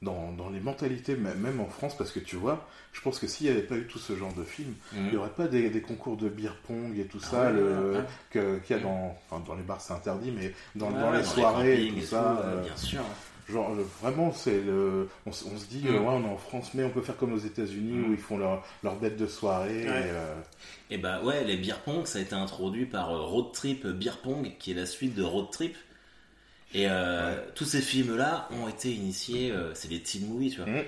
dans, dans les mentalités, même en France, parce que tu vois, je pense que s'il n'y avait pas eu tout ce genre de film, il mhm. n'y aurait pas des, des concours de beer pong et tout Ah ça ouais, le- ouais, ouais. que- qu'il y a dans, enfin, dans les bars, c'est interdit, mais dans, Ouais, dans les soirées et tout et ça. tout, euh, bien sûr. Genre, euh, vraiment, c'est le. On, se dit, euh, ouais, on est en France, mais on peut faire comme aux États-Unis Mm. où ils font leur, leur bête de soirée. Ouais. et, euh, Et bah ouais, les beer pong, ça a été introduit par Road Trip Beer Pong, qui est la suite de Road Trip. Et euh, tous ces films-là ont été initiés, euh, c'est des teen movies, tu vois, Mm.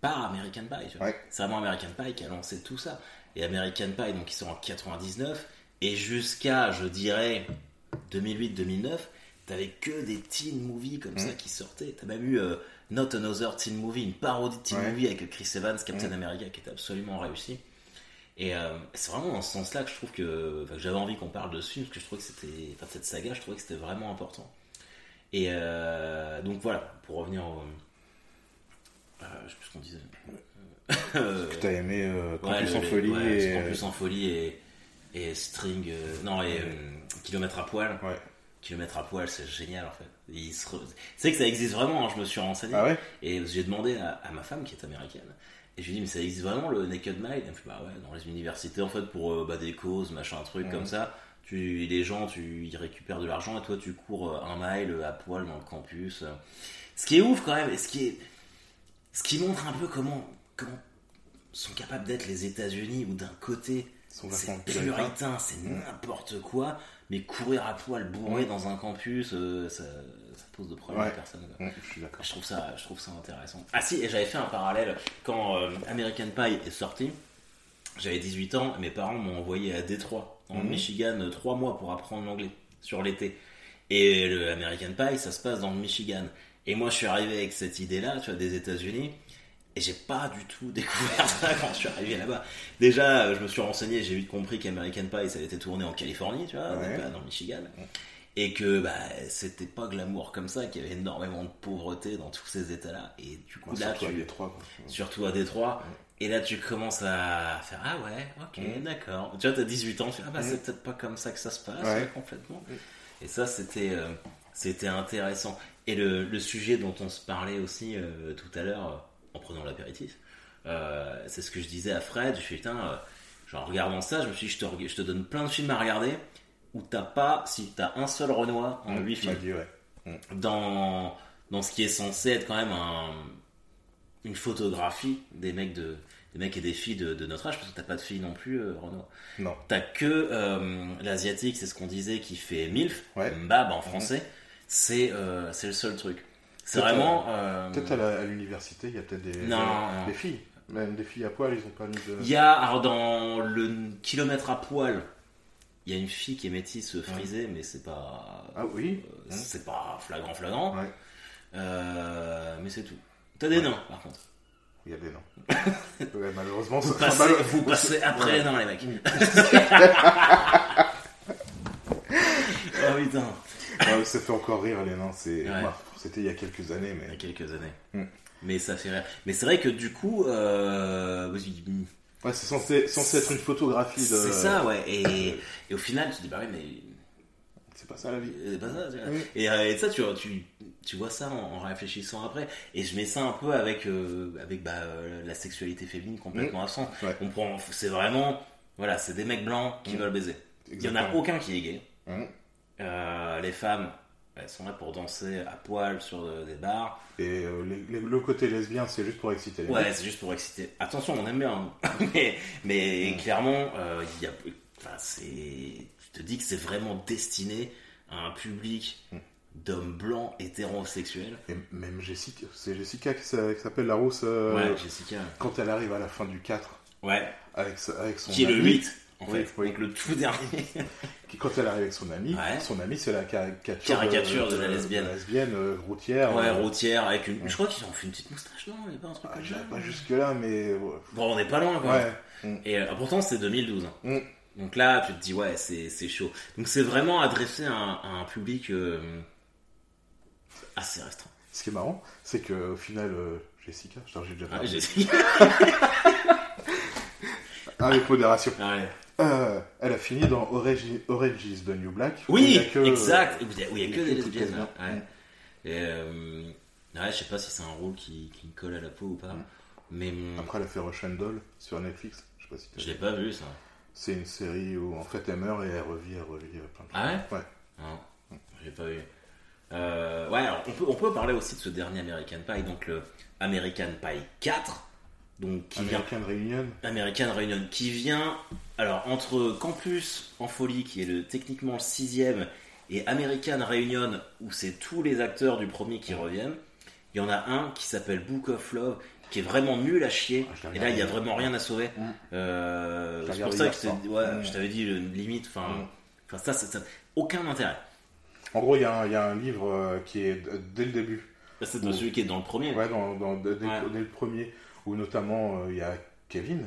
par American Pie. Tu vois. Ouais. C'est vraiment American Pie qui a lancé tout ça. Et American Pie, donc ils sont en 99, et jusqu'à, je dirais, 2008-2009, t'avais que des teen movies comme Mm. ça qui sortaient. T'as même eu euh, Not Another Teen Movie, une parodie de teen Ouais. movie avec Chris Evans, Captain Mm. America, qui était absolument réussi. Et euh, c'est vraiment dans ce sens-là que je trouve que, enfin, que j'avais envie qu'on parle de ce film, parce que je trouvais que c'était, enfin, cette saga, je trouvais que c'était vraiment important. Et euh, donc voilà, pour revenir au. Euh, je sais plus ce qu'on disait. Euh, Que t'as aimé euh, ouais, Campus le- en folie ouais, et. Campus en folie et, et String. euh, non, et Kilomètre à poil. Ouais. Kilomètre à poil, c'est génial en fait. Se re- C'est que ça existe vraiment, hein, je me suis renseigné. Ah ouais Et j'ai demandé à, à ma femme qui est américaine. Et je lui ai dit, mais ça existe vraiment le Naked Mile Elle me fait, bah ouais, dans les universités, en fait, pour euh, bah, des causes, machin, truc Mhm. comme ça. Tu, les gens, tu, ils récupèrent de l'argent et toi, tu cours euh, un mile à poil dans le campus. euh. Ce qui est ouf quand même, et ce qui, est, ce qui montre un peu comment, comment sont capables d'être les États-Unis, où d'un côté, c'est puritain, c'est n'importe quoi, mais courir à poil bourré dans un campus, euh, ça, ça pose de problème à personne. je suis d'accord. Je trouve ça, je trouve ça intéressant. Ah si, et j'avais fait un parallèle quand euh, American Pie est sorti. J'avais 18 ans, mes parents m'ont envoyé à Détroit, en Mhm. Michigan, 3 mois pour apprendre l'anglais sur l'été. Et le American Pie, ça se passe dans le Michigan. Et moi, je suis arrivé avec cette idée-là, tu vois, des États-Unis. Et j'ai pas du tout découvert ça quand je suis arrivé là-bas. Déjà, euh, je me suis renseigné, j'ai vite compris qu'American Pie, ça avait été tourné en Californie, tu vois, Ouais. pas dans le Michigan. Et que bah, c'était pas glamour comme ça, qu'il y avait énormément de pauvreté dans tous ces états-là. Et du coup, Ouais, là, surtout à tu, Détroit, quoi. surtout à Détroit. Et là, tu commences à faire Ah ouais, ok, Mhm. d'accord. Tu vois, t'as 18 ans, tu fais Ah bah, Mhm. c'est peut-être pas comme ça que ça se passe, Ouais. complètement. Et ça, c'était euh, c'était intéressant. Et le, le sujet dont on se parlait aussi euh, tout à l'heure, euh, en prenant l'apéritif, euh, c'est ce que je disais à Fred. Je suis putain, genre, en regardant ça, je me suis dit, je te, je te donne plein de films à regarder où t'as pas, si t'as un seul Renoir en Hum, 8 tu m'as films dit, ouais. dans, dans ce qui est censé être quand même un- une photographie des mecs, de, des mecs et des filles de, de notre âge, parce que t'as pas de filles non plus, euh, Renaud. Non. T'as que euh, l'asiatique, c'est ce qu'on disait, qui fait MILF, Ouais. Mbab en français, c'est c'est c'est le seul truc. C'est vraiment. euh, Peut-être à l'université, il y a peut-être des, Non, non. des filles. Même des filles à poil, ils ont pas mis de. Il y a, alors dans le kilomètre à poil, il y a une fille qui est métisse frisée, mais c'est pas. Ah oui euh, c'est pas flagrant flagrant. Ouais. Euh, mais c'est tout. T'as des nains par contre. Il y a des noms. Ouais, malheureusement, Vous ça passez, mal- vous passez après Ouais. les nains les mecs. oh putain. Ouais, ça fait encore rire les nains. C'est... Ouais. C'était il y a quelques années, Il y a mais. quelques années. Mm. Mais ça fait rire. Mais c'est vrai que du coup, euh, Ouais, c'est censé, censé être une photographie de. c'est ça ouais. Et, et au final, tu te dis bah oui mais pas ça la vie. c'est pas ça. Mm. Et, euh, et ça tu, tu, tu vois ça en, en réfléchissant après. Et je mets ça un peu avec euh, avec bah, euh, la sexualité féminine complètement absente. Ouais. On prend, c'est vraiment voilà, c'est des mecs blancs qui Mm. veulent baiser. Il y en a aucun qui est gay. Euh, les femmes, elles sont là pour danser à poil sur des bars. Et euh, les- les- le côté lesbien, c'est juste pour exciter les Ouais, c'est juste pour exciter. Attention, on aime bien. hein. mais mais clairement, euh, il y a, enfin, c'est, te dis que c'est vraiment destiné à un public Mm. d'hommes blancs hétérosexuels. Et même Jessica, c'est Jessica qui s'a- qui s'appelle la rousse euh, ouais, Jessica. quand elle arrive à la fin du 4 Ouais, avec, sa- avec son qui est le ami, 8 en fait, oui. donc le tout dernier. qui- quand elle arrive avec son ami, Ouais. son ami c'est la caricature, Caricature de la lesbienne. la lesbienne euh, routière. ouais, euh, routière avec une. Je crois qu'ils ont fait une petite moustache, non? Il n'y a pas un truc ah, comme ça? pas jusque là, mais. Bon, on n'est pas loin, quoi. Ouais. Et pourtant, c'est 2012. hein. Mm. Donc là, tu te dis, ouais, c'est chaud. Donc c'est vraiment adressé à un, à un public euh, assez restreint. Ce qui est marrant, c'est que au final, euh, Jessica, je j'ai déjà Ah, parlé, j'ai- avec modération, Ouais. euh, elle a fini dans Orange, Orange is the New Black. où Oui, que, exact. Oui, il y a que des lesbiennes. lesbiennes. ouais. Et euh, ouais, je sais pas si c'est un rôle qui, qui me colle à la peau ou pas. Mm. Mais Après, elle a fait Rush and Doll sur Netflix. Je sais pas si t'as je vu. l'ai pas vu ça. C'est une série où en fait elle meurt et elle revit, elle revit plein de Ah ouais. Ouais. Non, j'ai pas vu. Euh, ouais, alors on peut, on peut parler aussi de ce dernier American Pie, donc le American Pie 4, donc qui vient American Reunion. American Reunion, qui vient alors entre Campus en folie, qui est le techniquement le sixième, et American Reunion, où c'est tous les acteurs du premier qui reviennent. Il y en a un qui s'appelle Book of Love, qui est vraiment nul à chier. Ah, Et là, il y a vraiment rien à sauver. Mm. Euh, c'est pour ça que je ouais, Mm. je t'avais dit le- limite. Enfin, Mm. ça, ça, ça- aucun intérêt. En gros, il y, a un- il y a un livre euh, qui est dès le début. Là, C'est celui qui est dans le premier. Ouais, dans, dans- dès, dès- Ouais. dès le premier, où notamment euh, il y a Kevin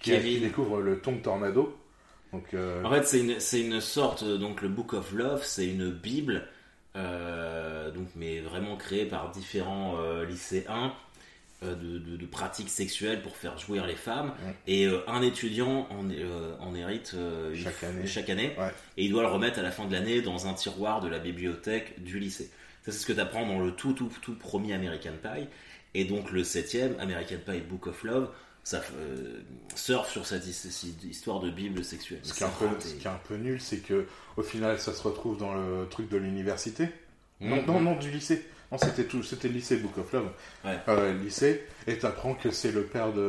qui, découvre le Tongue Tornado. Donc, euh, En fait, c'est une, une sorte, euh, donc le Book of Love, c'est une Bible euh, donc, mais vraiment créé par différents euh, lycéens euh, de, de- de pratiques sexuelles pour faire jouir les femmes. Ouais. Et euh, un étudiant en, euh, en hérite euh, Chaque année. chaque année. Ouais. Et il doit le remettre à la fin de l'année dans un tiroir de la bibliothèque du lycée. Ça, c'est ce que tu apprends dans le tout, tout, tout premier American Pie. Et donc, le septième, American Pie Book of Love, ça euh, surfe sur cette his- cette histoire de Bible sexuelle. Ce qui, est un peu, raté. ce qui est un peu nul, c'est que au final, ça se retrouve dans le truc de l'université? Non, non, non, du lycée. Non, c'était tout, c'était lycée Book of Love. Ouais. Euh, lycée, et t'apprends que c'est le père de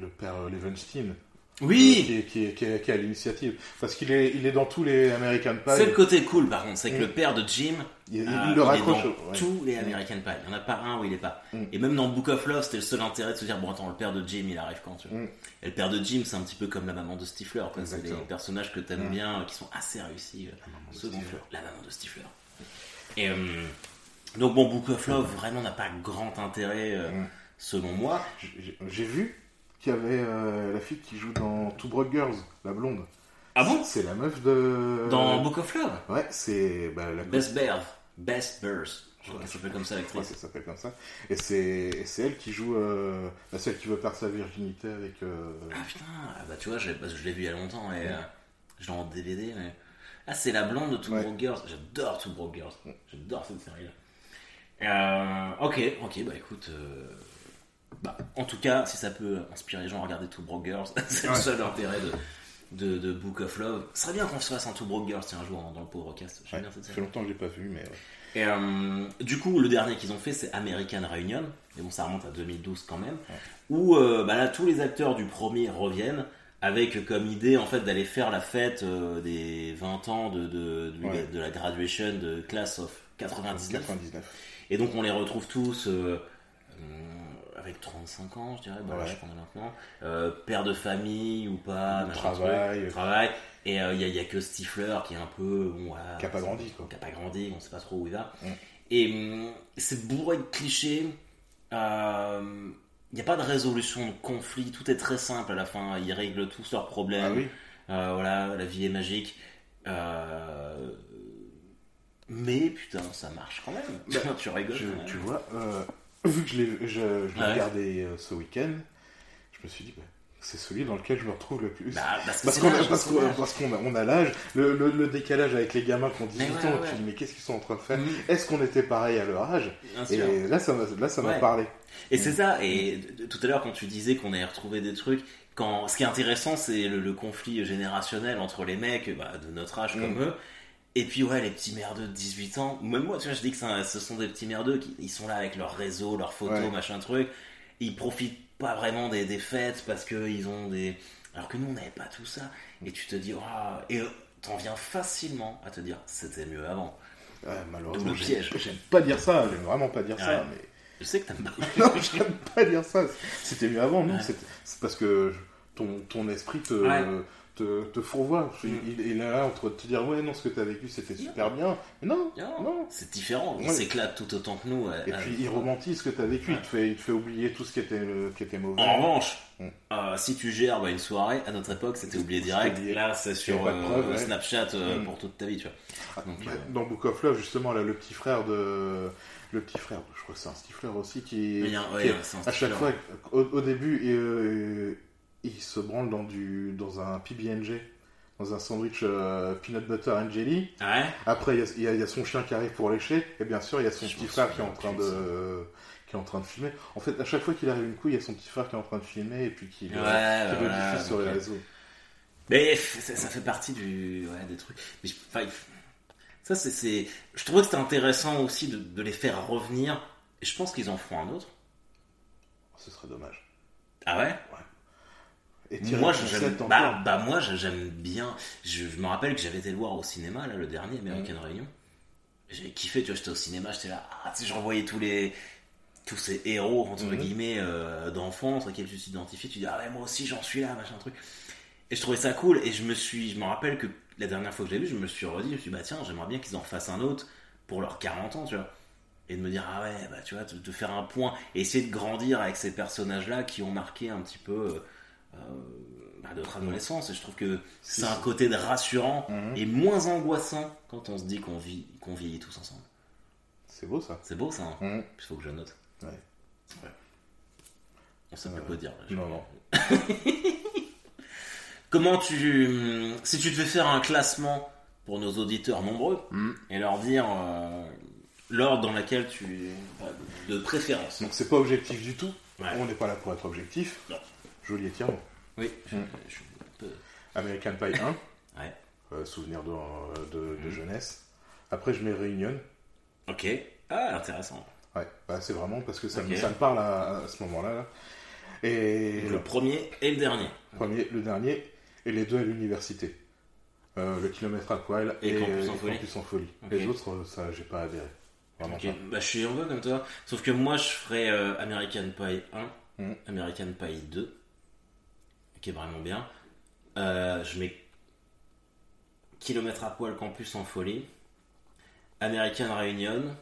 le père Levenstein Oui qui, est, qui, est, qui, est, qui est à l'initiative, parce qu'il est, il est dans tous les American Pie. C'est le côté cool par contre, c'est que Mm. le père de Jim, Il, il euh, le il est raccroche. dans ouais. tous les American Pie. Il n'y en a pas un où il est pas. Mm. Et même dans Book of Love, c'était le seul intérêt de se dire bon attends, le père de Jim, il arrive quand tu vois. Mm. Et le père de Jim, c'est un petit peu comme la maman de Stifler. C'est des personnages que t'aimes Mm. bien, qui sont assez réussis. euh, maman de Stifler. La maman de Stifler. Et euh, donc bon, Book of Love vraiment n'a pas grand intérêt euh, Mm. selon moi. J'ai- vu qu'il y avait euh, la fille qui joue dans Two Broke Girls, la blonde. Ah bon? C'est la meuf de. Dans Book of Love, Ouais, c'est bah, la Best Bear, Best Bears. Je crois Ouais, qu'elle s'appelle comme ça l'actrice. ça s'appelle comme ça. Et c'est elle qui joue euh, bah, celle qui veut perdre sa virginité avec. euh, Ah putain, ah bah tu vois, que je l'ai vu il y a longtemps et euh, je l'ai en DVD. Mais... Ah, c'est la blonde de Two Ouais. Broke Girls. J'adore Two Broke Girls. J'adore cette série-là. Euh, ok, ok, bah écoute. euh, bah, en tout cas, si ça peut inspirer les gens à regarder Two Broke Girls, c'est le seul intérêt de, de, de Book of Love. Ce serait bien qu'on se fasse un Two Broke Girls tiens, un jour dans, dans le pauvre cast. J'aime ouais, bien cette ça fait longtemps que je l'ai pas vu, mais. ouais. Et euh, du coup, le dernier qu'ils ont fait, c'est American Reunion. Et bon, ça remonte à 2012 quand même. Où bah là, tous les acteurs du premier reviennent avec comme idée en fait d'aller faire la fête euh, des 20 ans de, de, de, Ouais. de la graduation de Class of 99. 99. Et donc on les retrouve tous euh, euh, avec 35 ans, je dirais, bah, qu'on a maintenant. Euh, père de famille ou pas, machin Travail. truc, travail. Et il n'y a, que Stifler qui est un peu. Bon, voilà, Qui a pas grandi, quoi. Qui a pas grandi, on sait pas trop où il va. Mm. Et hum, c'est bourré de clichés. Il n'y a pas de résolution de conflit, tout est très simple à la fin. Ils règlent tous leurs problèmes. Ah oui Euh, voilà, la vie est magique. Euh, Mais putain, ça marche quand même. Bah, tu rigoles. Je-. Tu vois, euh, vu que je l'ai je, je l'ai Ouais. regardé euh, ce week-end, je me suis dit, bah, c'est celui dans lequel je me retrouve le plus. Bah, parce qu'on a, l'âge, parce c'est qu'on- l'âge. parce qu'on a, on a l'âge, le, le- le décalage avec les gamins qui ont 18 Mais ouais, ans, ouais. tu dis mais qu'est-ce qu'ils sont en train de faire Mhm. Est-ce qu'on était pareil à leur âge. Et là ça m'a là, ça m'a Ouais. parlé. Et c'est ça, et tout à l'heure quand tu disais qu'on avait retrouvé des trucs, quand, ce qui est intéressant c'est le, le conflit générationnel entre les mecs bah, de notre âge comme Mm. eux, et puis ouais les petits merdeux de 18 ans, même moi tu vois je dis que un- ce sont des petits merdeux, qui, ils sont là avec leur réseau, leurs photos, Ouais. machin truc, ils profitent pas vraiment des, des fêtes parce qu'ils ont des... Alors que nous on n'avait pas tout ça, et tu te dis, Ah et euh, t'en viens facilement à te dire c'était mieux avant. Ouais, malheureusement, j'aime- piège. J'aime pas dire ça, j'aime vraiment pas dire ça, mais Je sais que t'aimes pas. non, j'aime pas dire ça. C'était mieux avant, non Ouais. C'est parce que ton, ton esprit te. Te, te fourvoie. Mm. Il, il est là entre te dire ouais non ce que t'as vécu c'était super bien, mais non. Non, Non. c'est différent, il Ouais. s'éclate tout autant que nous. Et puis il romantise ce que t'as vécu, Ouais. il, te fait, il te fait oublier tout ce qui était, qui était mauvais. En revanche, Mm. euh, si tu gères bah, une soirée, à notre époque c'était oublié direct. oublié. Là c'est sur euh, preuve, ouais. Snapchat euh, Mm. pour toute ta vie, tu vois. Ah, Donc, bah, Dans Book of Love, justement, là, le petit frère de. Le petit frère, je crois que c'est un Stifler aussi, qui. A un- ouais, qui est- un à chaque fois, au, au début, et, euh, il se branle dans, du, dans un PB&J, dans un sandwich euh, peanut butter and jelly. Ouais. Après, il y a- y, y son chien qui arrive pour lécher, et bien sûr, il y a son Je petit frère qui est en train de qui est en train de filmer. En fait, à chaque fois qu'il arrive une couille, il y a son petit frère qui est en train de filmer et puis qui, Ouais, euh, le diffuse sur les réseaux. Mais ça, ça fait partie du, ouais, des trucs. Mais enfin, ça c'est, c'est- je trouvais que c'était intéressant aussi de, de les faire revenir. Et je pense qu'ils en feront un autre. Ce serait dommage. Ah ouais? Et Moi j'aime, bah, bah, moi j'aime bien. Je, je me rappelle que j'avais été le voir au cinéma là, le dernier American Mm. Réunion. J'ai kiffé, tu vois, j'étais au cinéma, j'étais là, ah, tu sais, je revoyais tous les tous ces héros entre Mhm. guillemets euh, d'enfance auxquels tu t'identifies, tu dis ah ouais moi aussi j'en suis là, machin truc. Et je trouvais ça cool et je me suis, je me rappelle que la dernière fois que je l'ai vu, je me suis redit, je me suis dit bah tiens j'aimerais bien qu'ils en fassent un autre pour leurs 40 ans, tu vois. Et de me dire ah ouais bah tu vois de, de faire un point et essayer de grandir avec ces personnages là qui ont marqué un petit peu euh, bah, bah, notre adolescence. Et je trouve que c'est un côté de rassurant Mhm. et moins angoissant quand on se dit qu'on vit, qu'on vieillit tous ensemble. C'est beau ça. C'est beau ça. hein Mhm. Il faut que je note. Ouais. On sait plus Ouais. quoi dire. là. Non, non. Comment tu. Si tu devais faire un classement pour nos auditeurs nombreux Mhm. et leur dire euh, l'ordre dans lequel tu. de préférence. Donc c'est pas objectif du tout. Ouais. On n'est pas là pour être objectif. Non. Joli étirement. Oui, je, Mhm. je suis un peu. American Pie 1. Ouais. Euh, souvenir de, de- de jeunesse. Après, je mets Réunion. Ok. Ah, intéressant. Ouais, bah, c'est vraiment parce que ça, me, ça me parle à, à ce moment-là. là. Et Le premier et le dernier. le premier, le dernier, et les deux à l'université. Euh, le kilomètre à poil Et et, Campus en et folie. Campus en folie. Ok. Les autres, euh, ça, j'ai pas adhéré. Vraiment Ok, pas. bah, je suis un peu comme toi. Sauf que moi, je ferais euh, American Pie 1, Mhm. American Pie 2, qui est vraiment bien. Euh, je mets Kilomètre à poil campus en folie, American Reunion,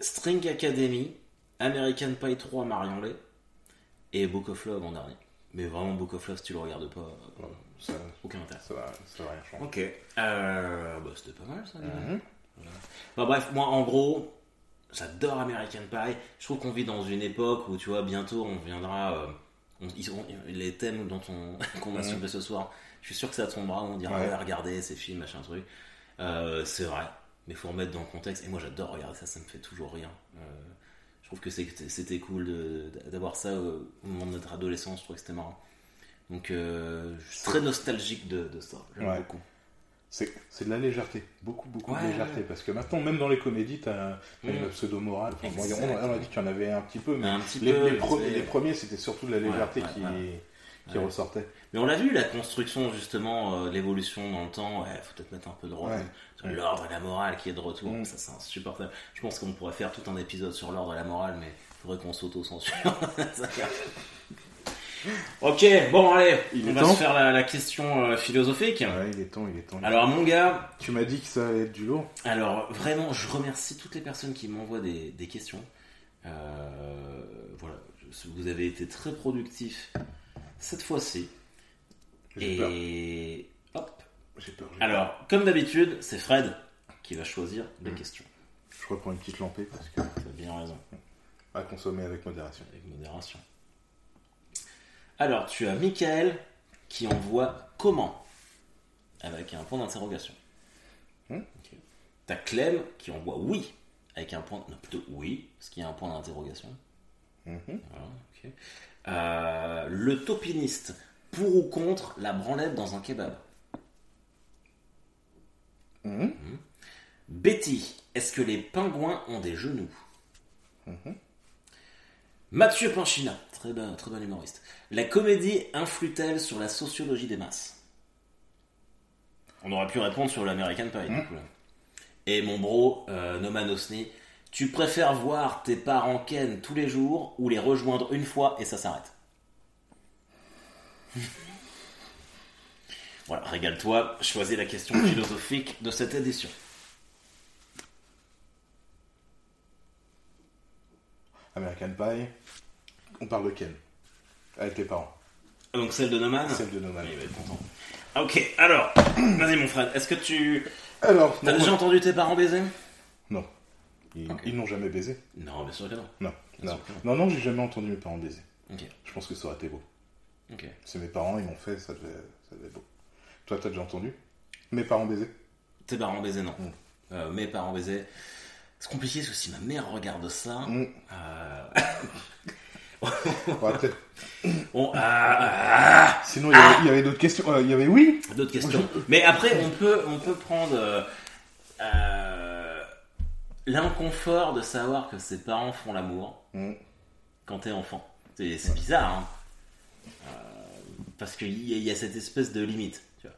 String Academy, American Pie 3 Marion Lay, et Book of Love en dernier. Mais vraiment, Book of Love, si tu le regardes pas, Ça, aucun intérêt. ça, va, ça va rien changer. Ok. Euh, bah, c'était pas mal ça. Mhm. Enfin bref, moi en gros, j'adore American Pie. Je trouve qu'on vit dans une époque où tu vois, bientôt on viendra. euh, on- ils les thèmes dont on qu'on a Mhm. soulevé ce soir, je suis sûr que ça tombera. On dira Ouais. ouais, regardez ces films, machin truc. Euh, c'est vrai, mais faut remettre dans le contexte. Et moi j'adore regarder ça, ça me fait toujours rire. Euh, je trouve que c'était cool d'avoir ça au moment de notre adolescence. Je trouve que c'était marrant. Donc euh, je suis très nostalgique de, de ça. J'aime Ouais. beaucoup. C'est de la légèreté, beaucoup, beaucoup Ouais, de légèreté. Parce que maintenant, même dans les comédies, t'as as Mhm. une pseudo-morale. Enfin, bon, on, on a dit qu'il y en avait un petit peu, mais Un petit les, peu, premiers, c'était surtout de la légèreté ouais, qui, qui ressortait. Mais on l'a vu, la construction, justement, euh, l'évolution dans le temps. Ouais, faut peut-être mettre un peu de. Sur L'ordre et la morale qui est de retour. Mm. Ça, c'est insupportable. Je pense qu'on pourrait faire tout un épisode sur l'ordre et la morale, mais il faudrait qu'on s'auto-censure. Ok, bon, allez, Il on va temps. se faire la, la question euh, philosophique. Ouais, il est temps, il est temps. Alors, mon gars, tu m'as dit que ça allait être du lourd. alors vraiment, je remercie toutes les personnes qui m'envoient des, des questions. Euh, voilà, vous avez été très productifs cette fois-ci. J'ai peur. Et hop, J'ai peur. Alors, comme d'habitude, c'est Fred qui va choisir les Mm. questions. Je reprends une petite lampée parce que Tu as bien raison, à consommer avec modération. avec modération. Alors, tu as Michael qui envoie comment? Avec un point d'interrogation. Mm. Ok. T'as Clem qui envoie oui avec un point. Non, plutôt oui, parce qu'il y a un point d'interrogation. Mhm. Voilà. Euh, le topiniste, pour ou contre la branlette dans un kebab? Mhm. Betty, est-ce que les pingouins ont des genoux? Mhm. Mathieu Panchina, très bon, très bon humoriste. La comédie influe-t-elle sur la sociologie des masses? On aurait pu répondre sur l'American Pie, du Mhm. coup. là. Et mon bro, euh, Noman Osni, tu préfères voir tes parents ken tous les jours ou les rejoindre une fois et ça s'arrête? Voilà, régale-toi, choisis la question philosophique de cette édition. American Pie? On parle de Ken. Avec les parents. Donc celle de Noman Celle de Noman. Il va être content. Ok, alors, vas-y mon frère, est-ce que tu... Alors, T'as déjà entendu tes parents baiser? Non. Ils, n'ont jamais baisé. Non, bien sûr que non. Non. Bien Non, non, non j'ai jamais entendu mes parents baiser. Ok, Je pense que ça aurait été beau. ok. C'est mes parents, ils m'ont fait, ça devait, ça devait être beau. Toi, t'as déjà entendu Mes parents baiser? Tes parents baiser, non. Mm. Euh, mes parents baiser. C'est compliqué parce que si ma mère regarde ça... Mm. euh, Ah, ah, Sinon, il y avait, d'autres questions. Euh, il y avait oui D'autres questions. Mais après, on peut, on peut prendre euh, euh, l'inconfort de savoir que ses parents font l'amour Mm. quand t'es enfant. C'est bizarre, hein. Parce qu'il y, a- il y a cette espèce de limite. tu vois.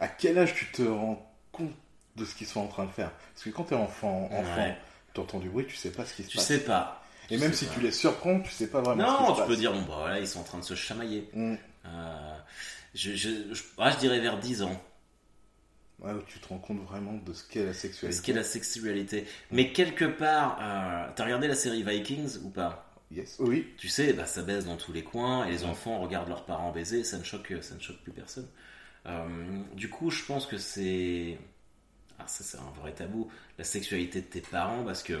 À quel âge tu te rends compte de ce qu'ils sont en train de faire? Parce que quand t'es enfant, enfant, Ouais. tu entends du bruit, tu sais pas ce qui se Tu passe. sais pas. Et même si pas. tu les surprends, tu sais pas vraiment ce qui Non, se tu passe. peux dire, bon, bah voilà, ils sont en train de se chamailler. Mm. Euh, je, je, je, ah, je dirais vers 10 ans. Ouais, où tu te rends compte vraiment de ce qu'est la sexualité. Ce qu'est la sexualité. Mais quelque part, euh, t'as regardé la série Vikings ou pas? Yes. Oui. Tu sais, bah, ça baise dans tous les coins et les enfants regardent leurs parents baiser, ça ne choque, ça ne choque plus personne. Euh, du coup, je pense que c'est. Ah, ça, c'est un vrai tabou, la sexualité de tes parents, parce que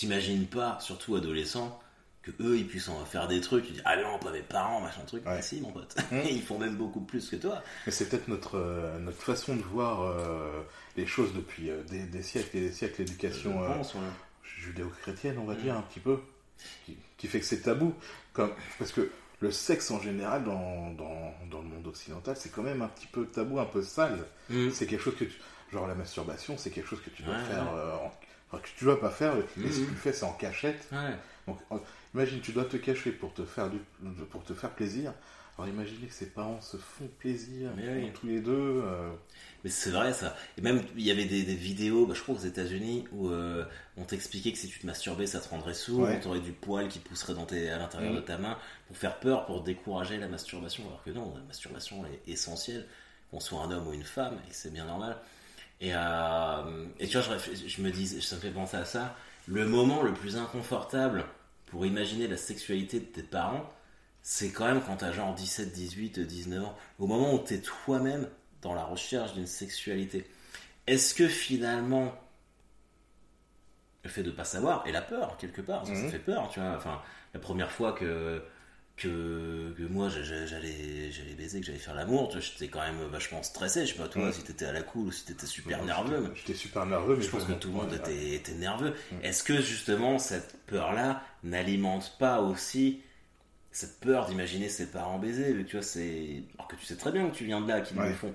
t'imagines pas, surtout adolescent, que eux ils puissent en faire des trucs. Tu dis, ah non, pas mes parents, machin truc. Ouais. Mais si, mon pote. Mm. ils font même beaucoup plus que toi. Mais c'est peut-être notre, euh, notre façon de voir euh, les choses depuis euh, des, des siècles et des siècles, l'éducation ouais. judéo-chrétienne, on va Mm. dire, un petit peu, qui, qui fait que c'est tabou. Comme, parce que le sexe en général dans, dans, dans le monde occidental, c'est quand même un petit peu tabou, un peu sale. Mm. C'est quelque chose que tu. Genre la masturbation, c'est quelque chose que tu dois Ouais, faire. en- enfin, que tu dois pas faire, et si tu le fais, c'est en cachette. Ouais. Donc, euh, imagine, tu dois te cacher pour te faire, du, pour te faire plaisir. Alors, imaginez que ses parents se font plaisir, oui. tous les deux. euh, Mais c'est vrai ça. Et même il y avait des, des vidéos, bah, je crois aux États-Unis, où euh, on t'expliquait que si tu te masturbais, ça te rendrait sourd, Ouais. on t'aurait du poil qui pousserait dans tes, à l'intérieur Mhm. de ta main pour faire peur, pour décourager la masturbation. Alors que non, la masturbation est essentielle, qu'on soit un homme ou une femme, et c'est bien normal. Et, euh, et tu vois, je, je me dis, ça me fait penser à ça. Le moment le plus inconfortable pour imaginer la sexualité de tes parents, c'est quand même quand t'as genre 17, 18, 19 ans. Au moment où t'es toi-même dans la recherche d'une sexualité. Est-ce que finalement, le fait de pas savoir, et la peur, quelque part, ça, ça Mhm. fait peur, tu vois. Enfin, la première fois que, que, que moi j'a- j'a- j'allais, j'allais baiser, que j'allais faire l'amour, tu vois, j'étais quand même vachement stressé. Je sais pas toi Mhm. si t'étais à la cool ou si t'étais super bon, nerveux. j'étais- super nerveux, mais je pense que tout le monde ouais, était, était nerveux. Mm. Est-ce que justement cette peur-là n'alimente pas aussi cette peur d'imaginer ses parents baiser? Tu vois, c'est. Alors que tu sais très bien que tu viens de là, qu'ils Ouais. le font.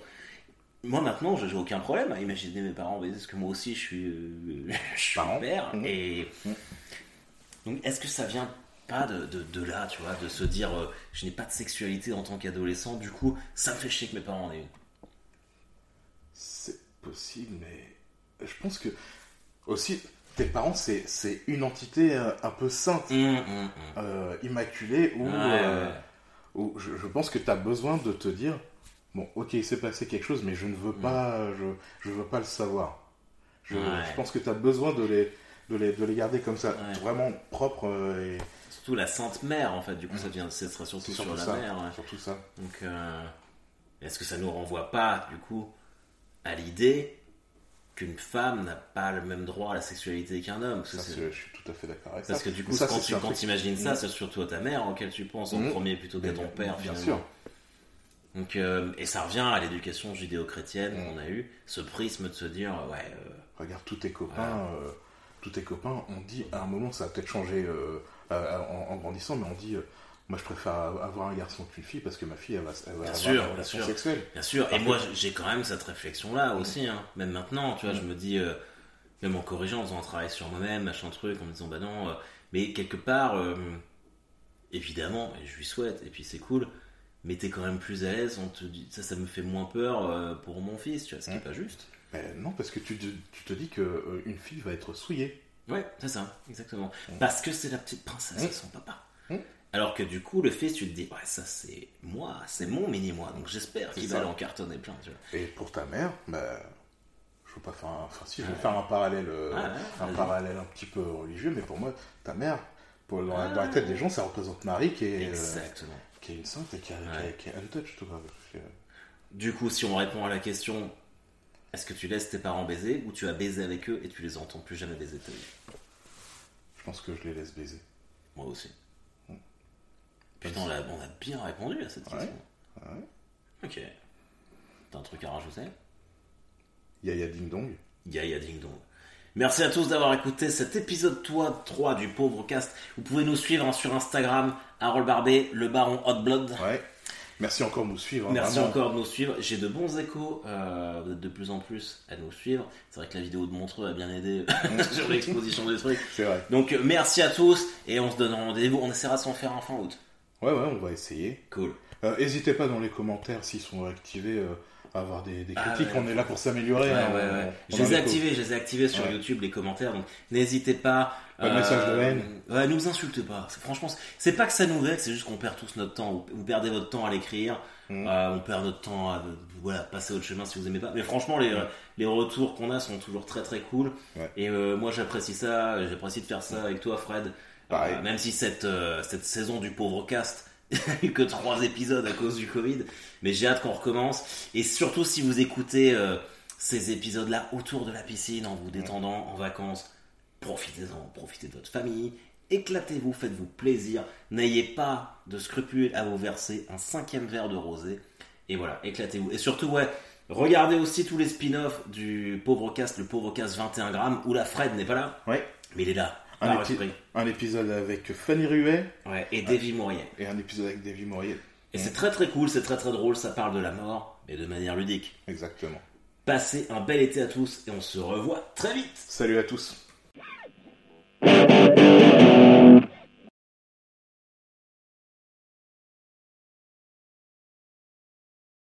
Moi maintenant, j'ai aucun problème à imaginer mes parents baiser parce que moi aussi je suis, euh, je suis père. Mm. Et. Mm. Donc est-ce que ça vient pas de, de, de là, tu vois, de se dire euh, je n'ai pas de sexualité en tant qu'adolescent, du coup ça me fait chier que mes parents en aient une C'est possible, mais je pense que aussi tes parents, c'est c'est une entité euh, un peu sainte, Hum, hum, hum. euh, immaculée, où, Ouais, euh, ouais. où je, je pense que tu as besoin de te dire bon, ok, il s'est passé quelque chose, mais je ne veux pas, je, je veux pas le savoir. Je, Ouais. je pense que tu as besoin de les, de, les, de les garder comme ça, vraiment propres. et Surtout la Sainte Mère, en fait, du coup, ça devient, ce sera surtout sur la ça. mer. ouais. Surtout ça. Donc, euh, est-ce que ça nous renvoie pas, du coup, à l'idée qu'une femme n'a pas le même droit à la sexualité qu'un homme? Ça, je suis tout à fait d'accord avec parce ça. que du coup, ça, quand tu quand imagines ça, Mm. c'est surtout à ta mère auquel tu penses en Mm. premier plutôt qu'à ton père, bien finalement. sûr. Donc, euh, et ça revient à l'éducation judéo-chrétienne Mm. qu'on a eue, ce prisme de se dire, ouais, euh, Regarde, tous tes copains, tous tes copains, on dit, à un moment, ça a peut-être changé euh, en, en grandissant, mais on dit, euh, moi je préfère avoir un garçon qu'une fille parce que ma fille, elle va, elle va Bien avoir sûr, une bien relation sûr. sexuelle. Bien sûr, et moi j'ai quand même cette réflexion-là aussi, hein. même maintenant, tu vois, Mm. je me dis, euh, même en corrigeant, en faisant un travail sur moi-même, machin truc, en me disant, bah non, euh, mais quelque part, euh, évidemment, et je lui souhaite, et puis c'est cool, mais t'es quand même plus à l'aise, on te dit, ça, ça me fait moins peur pour mon fils, tu vois, ce qui est Mm. pas juste. Mais non, parce que tu te, tu te dis que une fille va être souillée. Ouais, c'est ça, exactement. Parce que c'est la petite princesse Mm. de son papa. Mm. Alors que du coup, le fils, tu te dis, ouais, ça c'est moi, c'est mon mini-moi, donc j'espère qu'il va aller en cartonner plein, tu vois. Et pour ta mère, bah, je veux pas faire un, enfin si, je vais Ouais. faire un parallèle, euh, Ouais, ouais, un parallèle un petit peu religieux, mais pour moi, ta mère, pour, dans, la- Ah. la tête des gens, ça représente Marie qui est, euh, Exactement. qui est une sainte et qui, Ouais. est- est untouched. que- Du coup, si on répond à la question, est-ce que tu laisses tes parents baiser ou tu as baisé avec eux et tu les entends plus jamais baiser ta vie? Je pense que je les laisse baiser. Moi aussi. Mm. Putain, on a, on a bien répondu à cette Ouais. question. Ouais. Ok. T'as un truc à rajouter? Yaya Ding Dong. Gaïa Ding Dong. Merci à tous d'avoir écouté cet épisode 3, 3 du pauvre cast. Vous pouvez nous suivre hein, sur Instagram, Harold Barbet, le baron Hot Blood. Ouais. Merci encore de nous suivre. hein, Merci vraiment. encore de nous suivre. J'ai de bons échos. euh, vous êtes de plus en plus à nous suivre. C'est vrai que la vidéo de Montreux a bien aidé sur l'exposition des trucs. C'est vrai. Donc euh, merci à tous et on se donne rendez-vous. On essaiera de s'en faire un fin août. Ouais, ouais, on va essayer. Cool. Euh, N'hésitez pas dans les commentaires s'ils sont activés euh, avoir des, des Ah, critiques. ouais. On est là pour s'améliorer. Ouais, hein, Je les ai activés, je les ai activés sur. YouTube les commentaires. Donc n'hésitez pas. Pas de message de haine. Ouais, nous insultez pas. Franchement, c'est- pas que ça nous vexe, c'est juste qu'on perd tous notre temps. Vous, perdez votre temps à l'écrire. Mm. Euh, on perd notre temps à voilà, passer à autre chemin si vous aimez pas. Mais franchement, les, les retours qu'on a sont toujours très très cool. Ouais. Et euh, moi, j'apprécie ça. J'apprécie de faire ça avec toi, Fred. Pareil. Euh, même si cette, euh, cette saison du pauvre cast, il n'y a eu que trois épisodes à cause du Covid. Mais j'ai hâte qu'on recommence. Et surtout si vous écoutez euh, ces épisodes-là autour de la piscine, en vous détendant, en vacances, profitez-en, profitez de votre famille. Éclatez-vous, faites-vous plaisir. N'ayez pas de scrupules à vous verser un cinquième verre de rosé. Et voilà, éclatez-vous. Et surtout, ouais, regardez aussi tous les spin-offs du pauvre cast, le pauvre cast 21 grammes, où la Fred n'est pas là, Ouais. mais il est là un, épisode avec Fanny Ruet. Et Davy Mourier. Et un épisode avec Davy Mourier. Et c'est très très cool, c'est très très drôle, ça parle de la mort, mais de manière ludique. Exactement. Passez un bel été à tous et on se revoit très vite. Salut à tous.